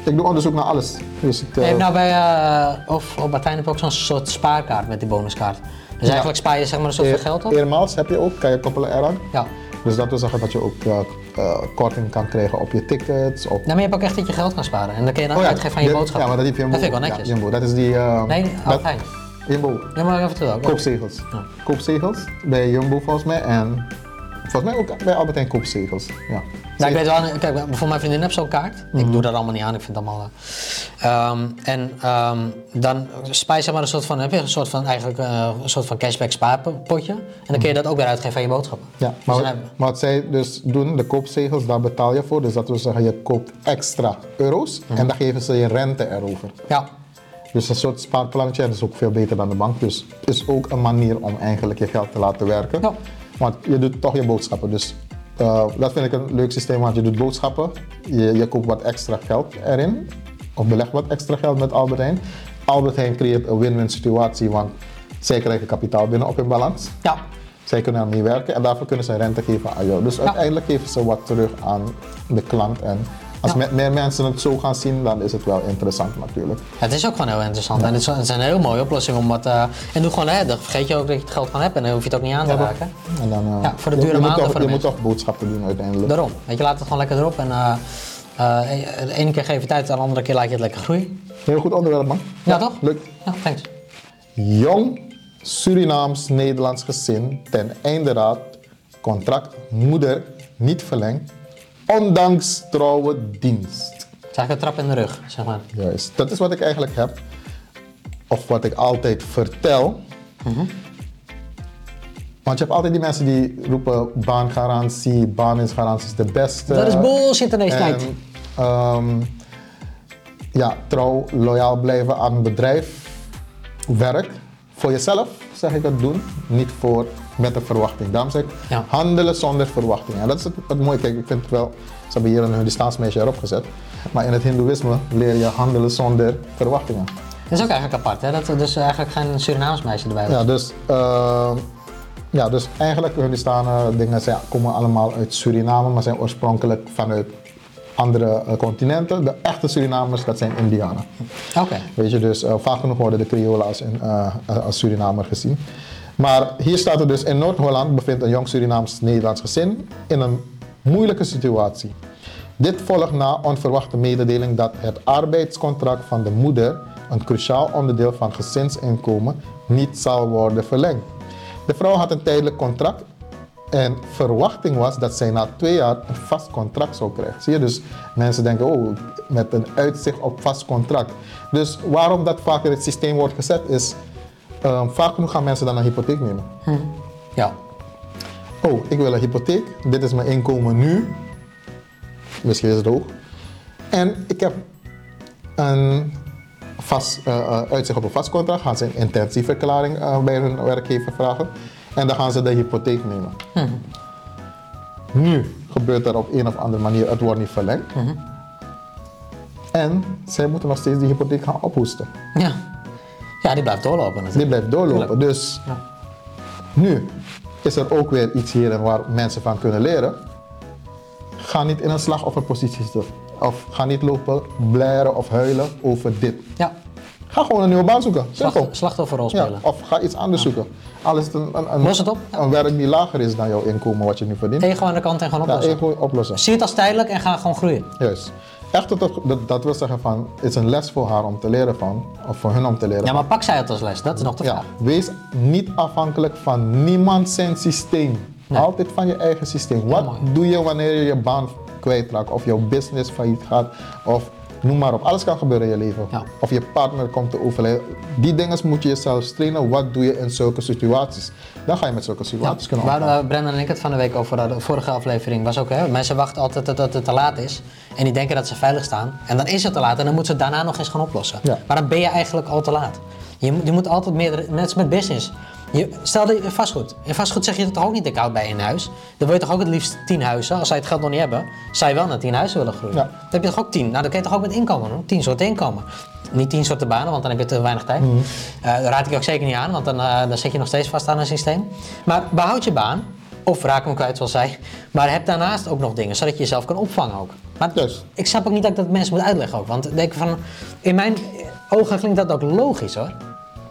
ik doe onderzoek naar alles. Dus ik, eh, Je hebt nou bij uh, of heb je ook zo'n soort spaarkaart met die bonuskaart. Dus eigenlijk spaar je zeg maar een soort van geld op. Eermaals heb je ook, kan je koppelen eraan. Ja. Dus dat wil zeggen dat je ook eh, eh, korting kan krijgen op je tickets. Op... Nou, maar je hebt ook echt dat je geld kan sparen. En dan kun je dan Oh ja, uitgeven aan je boodschap. Ja, maar dat heb je Jumbo. Dat vind ik wel netjes. Ja, Jumbo, dat is die... eh, Nee, Heijn. Jumbo, Ja, maar even terug. koopzegels. Ja. Koopzegels bij Jumbo volgens mij en volgens mij ook bij Albert Heijn koopzegels. Ja. Nou, ik weet wel, kijk, voor mijn vriendin heb zo'n kaart. Mhm. Ik doe dat allemaal niet aan, ik vind het allemaal. ehm, en ehm, dan spaar je zeg maar een soort van, heb je een soort van, eigenlijk eh, een soort van cashback spaarpotje. En dan kun je dat ook weer uitgeven aan je boodschappen. Ja, Dus maar, wat- heb- maar wat zij dus doen, de koopzegels, daar betaal je voor. Dus dat wil zeggen, je koopt extra euro's Mhm. en dan geven ze je rente erover. Ja, Dus een soort spaarplannetje, en dat is ook veel beter dan de bank. Dus het is ook een manier om eigenlijk je geld te laten werken. Ja. Want je doet toch je boodschappen. Dus eh, dat vind ik een leuk systeem, want je doet boodschappen. Je, je koopt wat extra geld erin. Of beleg wat extra geld met Albert Heijn. Albert Heijn creëert een win-win situatie, want zij krijgen kapitaal binnen op hun balans. ja. Zij kunnen ermee werken en daarvoor kunnen ze rente geven aan jou. Dus uiteindelijk geven ze wat terug aan de klant. En als Ja. me- meer mensen het zo gaan zien, dan is het wel interessant natuurlijk. Het is ook gewoon heel interessant. En het, is- zijn hele mooie oplossingen om wat. eh, en doe gewoon, hè, dan vergeet je ook dat je het geld van hebt en dan hoef je het ook niet aan te raken. En dan, eh, Ja, voor de dure je, moet maanden toch, voor de je moet toch boodschappen doen uiteindelijk. Daarom. Weet je, laat het gewoon lekker erop. En eh, de ene keer geef je uit, de andere keer laat je het lekker groeien. Heel goed onderwerp man. Ja, toch? Leuk. Ja, thanks. Jong Surinaams-Nederlands gezin ten einde raad contract moeder niet verlengd, ondanks trouwe dienst. Eigenlijk een trap in de rug, zeg maar. Juist, dat is wat ik eigenlijk heb. Of wat ik altijd vertel. Want je hebt altijd die mensen die roepen baangarantie, baaninsgarantie is de beste. Dat is bullshit in deze En, tijd. ehm, ja, trouw, loyaal blijven aan bedrijf, werk. Voor jezelf zeg ik het doen, niet voor met een verwachting. Daarom zeg ik Ja. handelen zonder verwachting. En dat is het, het mooie. Kijk, ik vind het wel, ze hebben hier een Hindoestaans erop gezet. Maar in het Hindoeïsme leer je handelen zonder verwachtingen. Dat is ook eigenlijk apart, hè? Dat er dus eigenlijk geen Surinaams meisje erbij was. Ja, dus, eh, ja, dus eigenlijk Hindoestanen dingen zijn, komen allemaal uit Suriname, maar zijn oorspronkelijk vanuit andere eh, continenten. De echte Surinamers, dat zijn Indianen. Oké. Weet je, dus eh, vaak genoeg worden de Creolen als, eh, als Surinamer gezien. Maar hier staat er dus, in Noord-Holland bevindt een jong Surinaams-Nederlands gezin in een moeilijke situatie. Dit volgt na onverwachte mededeling dat het arbeidscontract van de moeder, een cruciaal onderdeel van gezinsinkomen, niet zal worden verlengd. De vrouw had een tijdelijk contract en verwachting was dat zij na twee jaar een vast contract zou krijgen. Zie je, dus mensen denken, oh, met een uitzicht op vast contract. Dus waarom dat vaak in het systeem wordt gezet is, ehm, vaak genoeg gaan mensen dan een hypotheek nemen. Ja. Oh, ik wil een hypotheek, dit is mijn inkomen nu. Misschien is het hoog. En ik heb een vast, eh, eh, uitzicht op een vast contract, gaan ze een intentieverklaring eh, bij hun werkgever vragen. En dan gaan ze de hypotheek nemen. Nu gebeurt er op een of andere manier, het wordt niet verlengd. En zij moeten nog steeds die hypotheek gaan ophoesten. Ja. Ja, die blijft doorlopen. Die blijft doorlopen. Dus Ja. nu is er ook weer iets hier en waar mensen van kunnen leren. Ga niet in een slachtofferpositie zitten. Of ga niet lopen blaren of huilen over dit. Ja. Ga gewoon een nieuwe baan zoeken. Slacht, slachtofferrol Ja, spelen. of ga iets anders zoeken. Al is het een, een, een, Los het op. een werk die lager is dan jouw inkomen wat je nu verdient. Ego aan de kant en gewoon Ja, oplossen. even oplossen. Zie het als tijdelijk en ga gewoon groeien. Juist. Echt dat, dat, dat wil zeggen van, het is een les voor haar om te leren van, of voor hun om te leren Ja, maar pak zij het als les? Dat is nog de Ja, vraag. wees niet afhankelijk van niemand zijn systeem. Altijd van je eigen systeem. Wat doe je wanneer je je baan kwijtraakt of jouw business failliet gaat of noem maar op. Alles kan gebeuren in je leven. Ja. Of je partner komt te overlijden. Die dingen moet je jezelf trainen. Wat doe je in zulke situaties? Dan ga je met zulke situaties kunnen Waar omgaan. uh, Brendan en ik het van de week over hadden, de vorige aflevering, was ook, hè, mensen wachten altijd tot het te laat is. En die denken dat ze veilig staan. En dan is het te laat en dan moeten ze het daarna nog eens gaan oplossen. Ja. Maar dan ben je eigenlijk al te laat. Je, moet- je moet altijd meerdere, net als met business. Je, stel dat je vastgoed. In vastgoed zeg je toch ook niet, ik houd bij één huis. Dan wil je toch ook het liefst tien huizen. Als zij het geld nog niet hebben, zou je wel naar tien huizen willen groeien. Ja. Dan heb je toch ook tien. Nou, dan kun je toch ook met inkomen doen. Tien soorten inkomen. Niet tien soorten banen, want dan heb je te weinig tijd. Mhm. Eh, dat raad ik je ook zeker niet aan, want dan, eh, dan zit je nog steeds vast aan een systeem. Maar behoud je baan, of raak hem kwijt zoals zij. Maar heb daarnaast ook nog dingen, zodat je jezelf kan opvangen ook. Maar ik snap ook niet dat ik dat mensen moet uitleggen ook. Want denk van, in mijn ogen klinkt dat ook logisch hoor.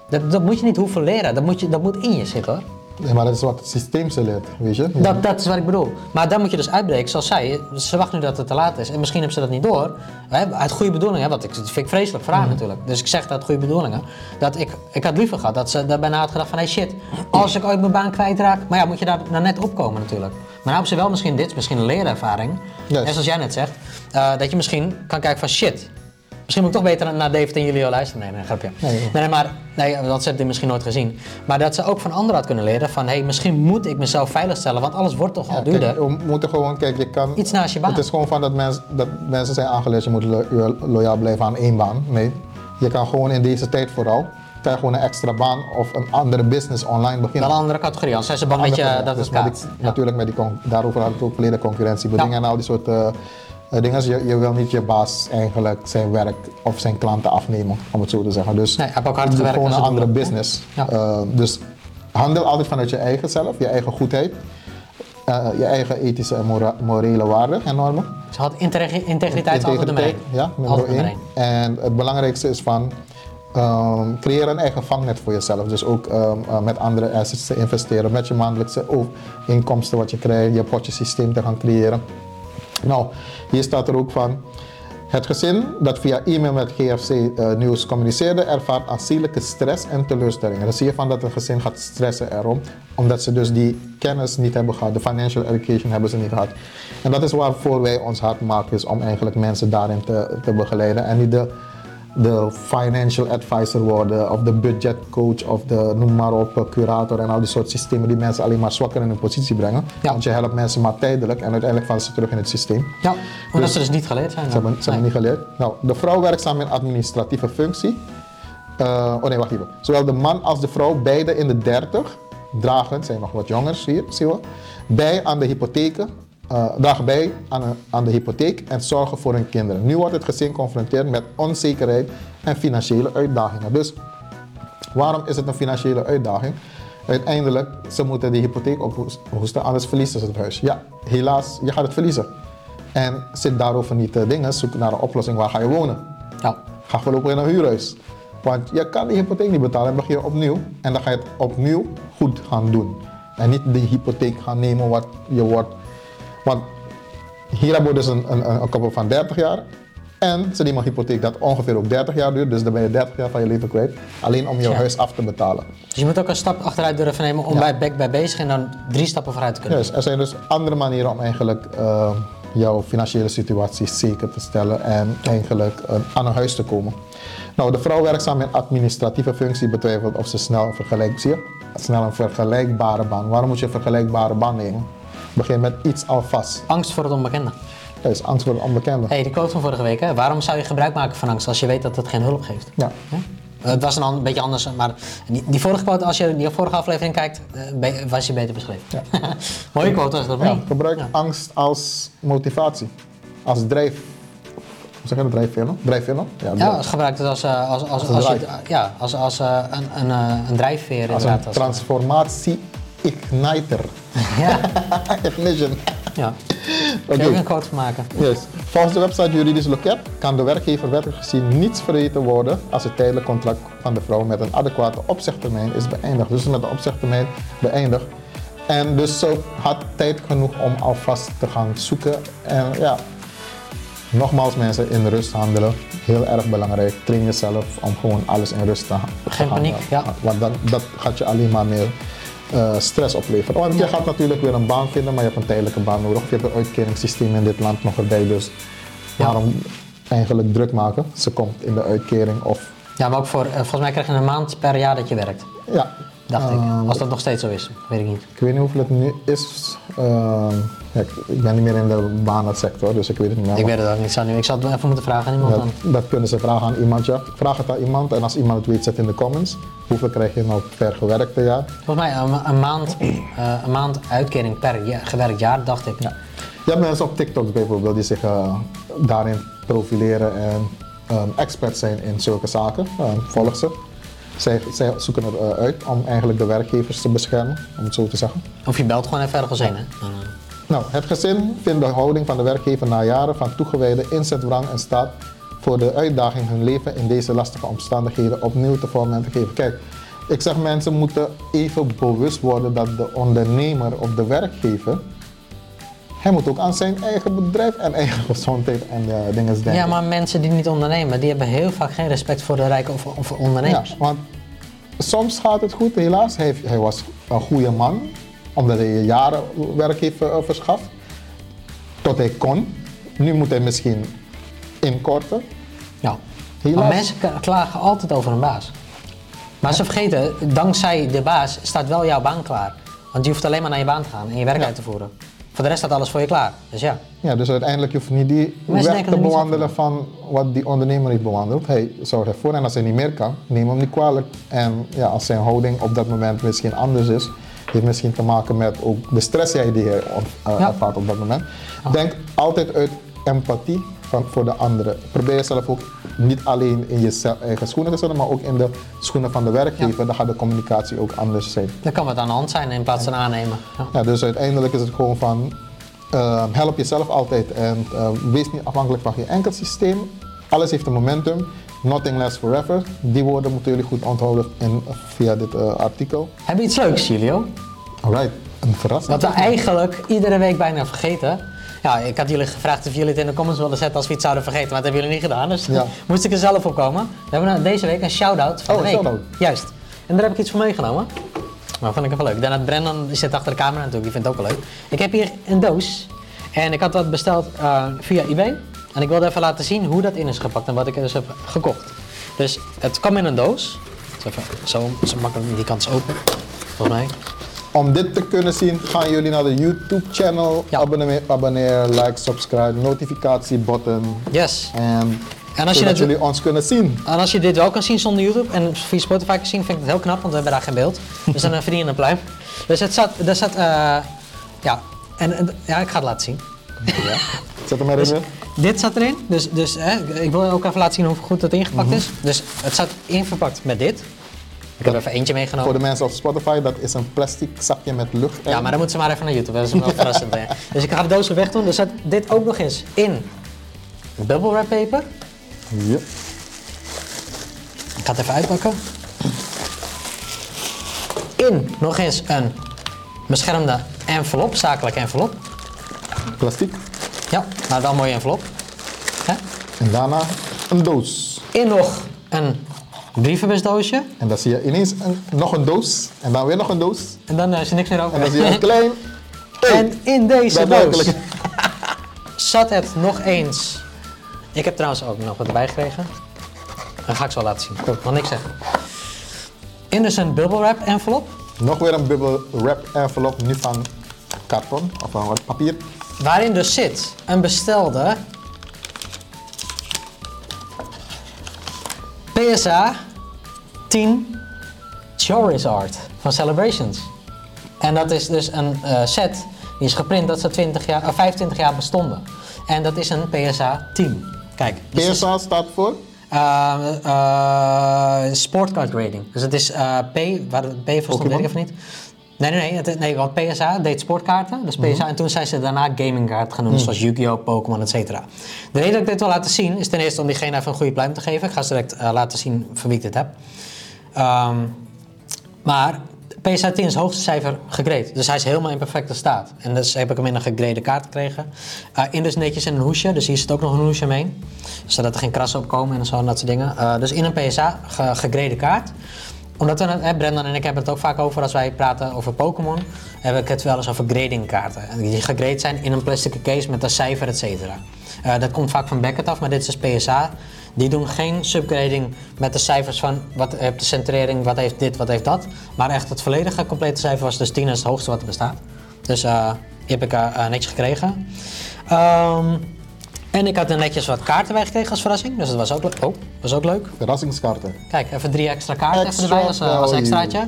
Dat, dat moet je niet hoeven leren, dat moet, je, dat moet in je zitten hoor. Nee, maar dat is wat het systeem ze leert, weet je? Dat, dat is wat ik bedoel. Maar dan moet je dus uitbreken, zoals zij. Ze wacht nu dat het te laat is. En misschien hebben ze dat niet door. Hè, uit goede bedoelingen, want ik, dat vind ik vreselijk voor haar natuurlijk. Dus ik zeg dat uit goede bedoelingen. Dat ik, ik had liever gehad dat ze daarbij na had gedacht van... Hey shit, als ik ooit mijn baan kwijtraak... Maar ja, moet je daar nou net opkomen natuurlijk. Maar nou hebben ze wel misschien dit, is misschien een leerervaring. En zoals jij net zegt, eh, dat je misschien kan kijken van shit... Misschien moet ik toch beter naar David en Julio luisteren. Nee, nee, grapje. Nee, Nee, nee. maar nee, want ze hebben dit misschien nooit gezien. Maar dat ze ook van anderen had kunnen leren van... hey, misschien moet ik mezelf veiligstellen, want alles wordt toch al duurder. kijk, we moeten gewoon, kijk, je kan... Iets naast je baan. Het is gewoon van dat, mens, dat mensen zijn aangeleerd, je moet lo- lo- loyaal blijven aan één baan. Nee, je kan gewoon in deze tijd vooral, kan je gewoon een extra baan of een andere business online beginnen. Wel een andere categorie, anders zijn ze bang dat, je, dat dus het met gaat. die- Ja. Natuurlijk met die, daarover had ik ook verleden concurrentiebedingen Ja. en al die soort eh, eh, dingen. Dus je, je wil niet je baas eigenlijk zijn werk of zijn klanten afnemen, om het zo te zeggen. Dus Nee, heeft ook hard gewerkt gewoon een andere business. Ja. Eh, dus handel altijd vanuit je eigen zelf, je eigen goedheid, eh, je eigen ethische en mora- morele waarden en normen. Ze had integri- integriteit is altijd nummer één. Ja, nummer één. één. En het belangrijkste is van ehm, creëer een eigen vangnet voor jezelf. Dus ook ehm, eh, met andere assets te investeren, met je maandelijkse inkomsten wat je krijgt, je potjesysteem te gaan creëren. Nou, hier staat er ook van. Het gezin dat via e-mail met GFC eh, Nieuws communiceerde, ervaart aanzienlijke stress en teleurstellingen. Dan zie je van dat een gezin gaat stressen erom, omdat ze dus die kennis niet hebben gehad, de financial education hebben ze niet gehad. En dat is waarvoor wij ons hard maken, is om eigenlijk mensen daarin te, te begeleiden en niet de, de financial advisor worden, of de budget coach, of de noem maar op, eh, curator en al die soort systemen die mensen alleen maar zwakker in hun positie brengen. Ja. Want je helpt mensen maar tijdelijk en uiteindelijk vallen ze terug in het systeem. Ja, omdat ze dus niet geleerd zijn. Ze hebben, ze hebben niet geleerd. Nou, de vrouw werkzaam in administratieve functie. Eh, oh nee, wacht even. Zowel de man als de vrouw, beide in de 30, dragen, zijn nog wat jonger hier, zien we, bij aan de hypotheken. Eh, dragen bij aan, een- aan de hypotheek en zorgen voor hun kinderen. Nu wordt het gezin geconfronteerd met onzekerheid en financiële uitdagingen. Dus waarom is het een financiële uitdaging? Uiteindelijk, ze moeten die hypotheek ophoesten, anders verliezen ze het huis. Ja, helaas, je gaat het verliezen. En zit daarover niet te dingen, zoek naar een oplossing, waar ga je wonen? Ja. Ga voorlopig in een huurhuis. Want je kan die hypotheek niet betalen en begin je opnieuw. En dan ga je het opnieuw goed gaan doen. En niet de hypotheek gaan nemen wat je wordt. Want hier hebben we dus een, een, een koppel van 30 jaar. En ze nemen een hypotheek dat ongeveer ook 30 jaar duurt. Dus dan ben je 30 jaar van je leven kwijt. Alleen om je Ja. huis af te betalen. Dus je moet ook een stap achteruit durven nemen om Ja. bij back bij bezig en dan drie stappen vooruit te kunnen. Er zijn dus andere manieren om eigenlijk eh, jouw financiële situatie zeker te stellen en eigenlijk eh, aan een huis te komen. Nou, de vrouw werkzaam in administratieve functie betwijfelt of ze snel een vergelijk, zie je? Snel een vergelijkbare baan. Waarom moet je een vergelijkbare baan nemen? Begin met iets alvast. Angst voor het onbekende. Dat is angst voor het onbekende. hey, die quote van vorige week. Hè? Waarom zou je gebruik maken van angst als je weet dat het geen hulp geeft? Ja. Ja? Eh, Het was een, beetje anders, maar die, die vorige quote, als je die vorige aflevering kijkt, eh, was je beter beschreven. Mooie quote was dat, Ja, gebruik Ja. angst als motivatie. Als drijf... Hoe zeg je dat? Drijfveer? Drijfveer? Ja, Ja, als gebruikt het als, eh, als, als, een als, je, drive. ja, als, als eh, een, een, eh, een drijfveer als een inderdaad. Transformatie-igniter. ja, Ignition. ja. Oké. Een maken? Yes. Volgens de website Juridisch Loket kan de werkgever wettelijk gezien niets verweten worden als het tijdelijk contract van de vrouw met een adequate opzegtermijn is beëindigd. Dus met de opzegtermijn beëindigd. En dus ze had tijd genoeg om alvast te gaan zoeken. En ja, nogmaals mensen, in rust handelen. Heel erg belangrijk. Train jezelf om gewoon alles in rust te, te Geen gaan. paniek, ja. Want dan, dat gaat je alleen maar meer eh, stress opleveren. Want je gaat natuurlijk weer een baan vinden, maar je hebt een tijdelijke baan nodig. Je hebt een uitkeringssysteem in dit land nog erbij. Dus Ja. waarom eigenlijk druk maken? Ze komt in de uitkering of Ja, maar ook voor, eh, volgens mij krijg je een maand per jaar dat je werkt. ja, Dacht Eh, ik. Als dat nog steeds zo is, weet ik niet. Ik weet niet hoeveel het nu is. Ja, ik, ben niet meer in de banensector, dus ik weet het niet meer. Ik weet het ook niet. Ik zou, nu, ik zou het even moeten vragen aan iemand dan. dat, dat kunnen ze vragen aan iemand, ja. Vraag het aan iemand en als iemand het weet, zet in de comments. Hoeveel krijg je nou per gewerkte jaar? Volgens mij een, een maand, eh, een maand uitkering per jaar, gewerkt jaar, dacht ik. Ja. Je hebt mensen op TikTok bijvoorbeeld die zich eh, daarin profileren en ehm, expert zijn in zulke zaken. Uh, volg ze. Zij, zij zoeken eruit uit om eigenlijk de werkgevers te beschermen, om het zo te zeggen. Of je belt gewoon even ergens heen, hè? Nou, het gezin vindt de houding van de werkgever na jaren van toegewijde inzet, drang en staat voor de uitdaging hun leven in deze lastige omstandigheden opnieuw te vormen en te geven. Kijk, ik zeg mensen moeten even bewust worden dat de ondernemer of de werkgever, hij moet ook aan zijn eigen bedrijf en eigen gezondheid en eh, dingen denken. Ja, maar mensen die niet ondernemen, die hebben heel vaak geen respect voor de rijken of, of ondernemers. Ja, want soms gaat het goed, helaas. Hij, hij was een goede man, omdat hij jaren werk heeft eh, verschaft. Tot hij kon. Nu moet hij misschien inkorten. Ja. Helaas. Maar mensen klagen altijd over een baas. Maar ze vergeten, dankzij de baas staat wel jouw baan klaar. Want je hoeft alleen maar naar je baan te gaan en je werk Ja. uit te voeren. Voor de rest staat alles voor je klaar. Dus ja. Ja, dus uiteindelijk hoef je niet die Mensen weg te bewandelen van wat die ondernemer niet bewandelt. Hij zorgt ervoor en als hij niet meer kan, neem hem niet kwalijk. En ja, als zijn houding op dat moment misschien anders is, heeft misschien te maken met ook de stress die uh, Ja. ervaart op dat moment. Denk altijd uit empathie van, voor de anderen. Probeer jezelf ook niet alleen in je eigen schoenen te zetten, maar ook in de schoenen van de werkgever. Dan gaat de communicatie ook anders zijn. Dan kan wat aan de hand zijn in plaats van aannemen. Ja. Ja, dus uiteindelijk is het gewoon van eh, help jezelf altijd en eh, wees niet afhankelijk van geen enkel systeem. Alles heeft een momentum. Nothing lasts forever. Die woorden moeten jullie goed onthouden in, via dit eh, artikel. Hebben we iets leuks, Julio? Alright, een verrassing. Wat we eigenlijk iedere week bijna vergeten. Ja, ik had jullie gevraagd of jullie het in de comments wilden zetten als we iets zouden vergeten, maar dat hebben jullie niet gedaan. Dus Ja. moest ik er zelf op komen. We hebben nou deze week een shout-out van Oh, de week. shout-out. Juist. En daar heb ik iets voor meegenomen. Maar vond ik even leuk. Daarna Brennan zit achter de camera natuurlijk, die vindt het ook wel leuk. Ik heb hier een doos. En ik had dat besteld eh, via eBay. En ik wilde even laten zien hoe dat in is gepakt en wat ik dus heb gekocht. Dus het kwam in een doos. Dus even zo, zo makkelijk, die kant is open. Volgens mij. Om dit te kunnen zien, gaan jullie naar de YouTube channel. Ja. Abonneer, abonneer, like, subscribe, notificatiebutton. Yes. En, En als je het- jullie ons kunnen zien. En als je dit wel kan zien zonder YouTube en via Spotify kan zien, vind ik het heel knap, want we hebben daar geen beeld. Dus dan verdien je een pluim. Dus het zat, er zat, eh, ja, en- ja, ik ga het laten zien. Zet hem erin. weer. Dit zat erin, dus, dus hè, ik wil ook even laten zien hoe goed het ingepakt is. Dus het zat inverpakt met dit. Ik heb even eentje Voor meegenomen. de mensen op Spotify, dat is een plastic zakje met lucht. Ja, maar dan moeten ze maar even naar YouTube, dat is wel verrassend. hè. Dus ik ga de doos weg doen. Er zat dit ook nog eens in bubble wrap paper. Ja. Ik ga het even uitpakken. In nog eens een beschermde envelop, zakelijke envelop. Plastic. Ja, maar wel een mooie envelop. Hè? En daarna een doos. In nog een brievenbusdoosje. En dan zie je ineens een, nog een doos. En dan weer nog een doos. En dan is er niks meer En over. dan zie je een klein. En in deze doos zat het nog eens. Ik heb trouwens ook nog wat erbij gekregen. Dat ga ik zo laten zien. Ik wil niks zeggen. In dus een bubble wrap envelop. Nog weer een bubble wrap envelop, nu van karton of van papier. Waarin dus zit een bestelde PSA 10 Charizard van Celebrations. En dat is dus een eh, set die is geprint dat ze 20 jaar, of 25 jaar bestonden. En dat is een PSA 10. Kijk, dus is, PSA staat voor eh, eh, sportcard grading. Dus het is eh, P, waar P voor stond, weet ik even niet. Nee, nee, nee, het, nee, want PSA deed sportkaarten. Dus PSA, en toen zijn ze daarna gamingkaart genoemd, zoals Yu-Gi-Oh!, Pokémon, et cetera. De reden dat ik dit wil laten zien, is ten eerste om diegene even een goede pluim te geven. Ik ga direct eh, laten zien van wie ik dit heb. Ehm, maar PSA 10 is het hoogste cijfer gegrade. Dus hij is helemaal in perfecte staat. En dus heb ik hem in een gegrade kaart gekregen. Eh, in dus netjes in een hoesje. Dus hier zit ook nog een hoesje mee. Zodat er geen krassen op komen en zo en dat soort dingen. Eh, dus in een PSA ge kaart. Omdat we, hè, Brendan en ik hebben het ook vaak over als wij praten over Pokémon. Heb ik het wel eens over grading kaarten. En Die gegrade zijn in een plastic case met een cijfer, et cetera. Eh, dat komt vaak van Beckett af, maar dit is dus PSA. Die doen geen subgrading met de cijfers van wat heeft de centrering, wat heeft dit, wat heeft dat. Maar echt het volledige complete cijfer was dus 10 is het hoogste wat er bestaat. Dus eh, die heb ik eh, eh, netjes gekregen. Ehm, en ik had er netjes wat kaarten bij gekregen als verrassing. Dus dat was ook, le- oh, was ook leuk. Verrassingskaarten. Kijk, even drie extra kaarten Extra erbij als, eh, als extraatje.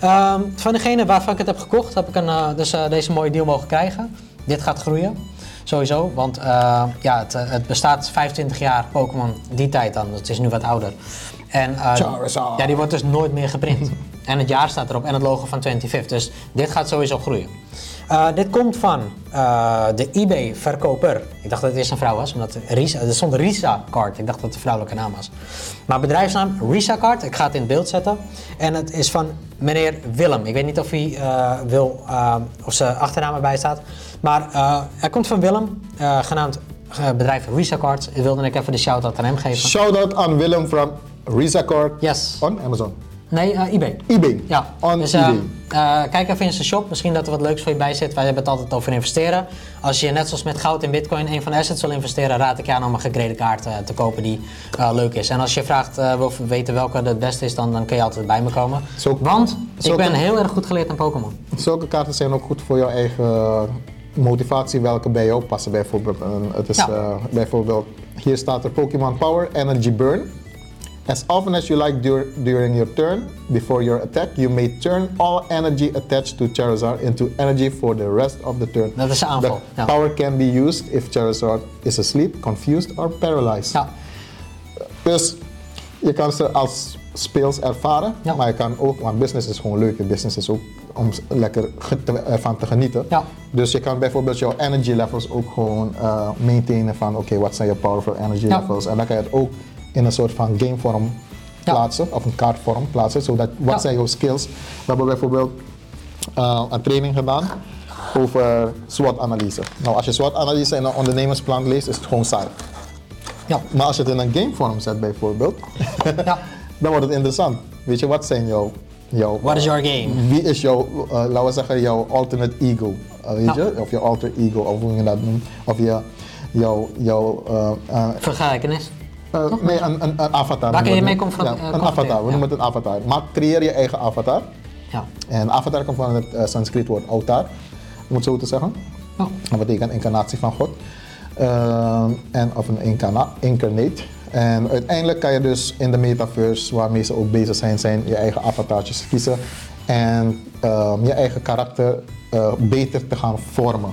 Ehm, van degene waarvan ik het heb gekocht, heb ik een, eh, dus, eh, deze mooie deal mogen krijgen. Dit gaat groeien, sowieso. Want ja, het, het bestaat 25 jaar Pokémon, die tijd dan. Het is nu wat ouder. En ja, die wordt dus nooit meer geprint. en het jaar staat erop en het logo van 25th. Dus dit gaat sowieso groeien. Eh, dit komt van eh, de eBay-verkoper. Ik dacht dat het eerst een vrouw was, omdat Risa, er stond Risa Card. Ik dacht dat het een vrouwelijke naam was. Maar bedrijfsnaam Risa Card. Ik ga het in beeld zetten. En het is van meneer Willem. Ik weet niet of hij eh, wil, of zijn achternaam erbij staat. Maar hij komt van Willem, genaamd bedrijf Risa Card. Ik wilde ik even de shout-out aan hem geven. Shout-out aan Willem van Rizakord Yes. on Amazon. Nee, eh, eBay. eBay. Ja, On dus eh, eBay. eh, kijk even in zijn shop. Misschien dat er wat leuks voor je bij zit. Wij hebben het altijd over investeren. Als je net zoals met goud en bitcoin een van de assets wil investeren, raad ik je aan om een gegrade kaart te kopen die leuk is. En als je vraagt, wil weten welke het beste is, dan, dan kun je altijd bij me komen. Zo- Want ik ben heel erg goed geleerd aan Pokémon. Zulke kaarten zijn ook goed voor jouw eigen motivatie, welke bij jou passen. Bijvoorbeeld, het is, Ja. bijvoorbeeld hier staat er Pokémon Power Energy Burn. As often as you like dur- during your turn, before your attack, you may turn all energy attached to Charizard into energy for the rest of the turn. Dat is de aanval, The ja. power can be used if Charizard is asleep, confused or paralyzed. Ja, Dus je kan ze als speels ervaren, Ja. maar je kan ook, want business is gewoon leuk. Business is ook om lekker te- ervan te genieten. Ja. Dus je kan bijvoorbeeld jouw energy levels ook gewoon eh maintainen van oké, wat zijn je powerful energy levels. En dan kan je het ook in een soort van gamevorm Ja. plaatsen, of een kaartvorm plaatsen, zodat wat Ja. zijn jouw skills. We hebben bijvoorbeeld eh, een training gedaan over SWOT-analyse. Nou, als je SWOT-analyse in een ondernemersplan leest, is het gewoon saai. ja, Maar als je het in een gamevorm zet bijvoorbeeld, ja. dan wordt het interessant. Weet je, wat zijn jouw... jouw What is your game? Wie is jouw, eh, laten we zeggen, jouw alternate ego? eh, weet je? Of je alter ego, of hoe je dat noemt. Of je, jouw, jouw eh, eh, Vergelijkenis. Eh, nee, een, een, een avatar. Waar kun je mee het. confront- Ja, eh, Een confronteren, avatar, we ja. noemen het een avatar. Maar creëer je eigen avatar. Ja. En avatar komt van het eh, Sanskriet woord avatar, om het zo te zeggen. Oh. Dat betekent incarnatie van God. En, of een incarna, incarnate. En uiteindelijk kan je dus in de metaverse, waarmee ze ook bezig zijn, zijn je eigen avatartjes kiezen. En ehm, je eigen karakter eh, beter te gaan vormen.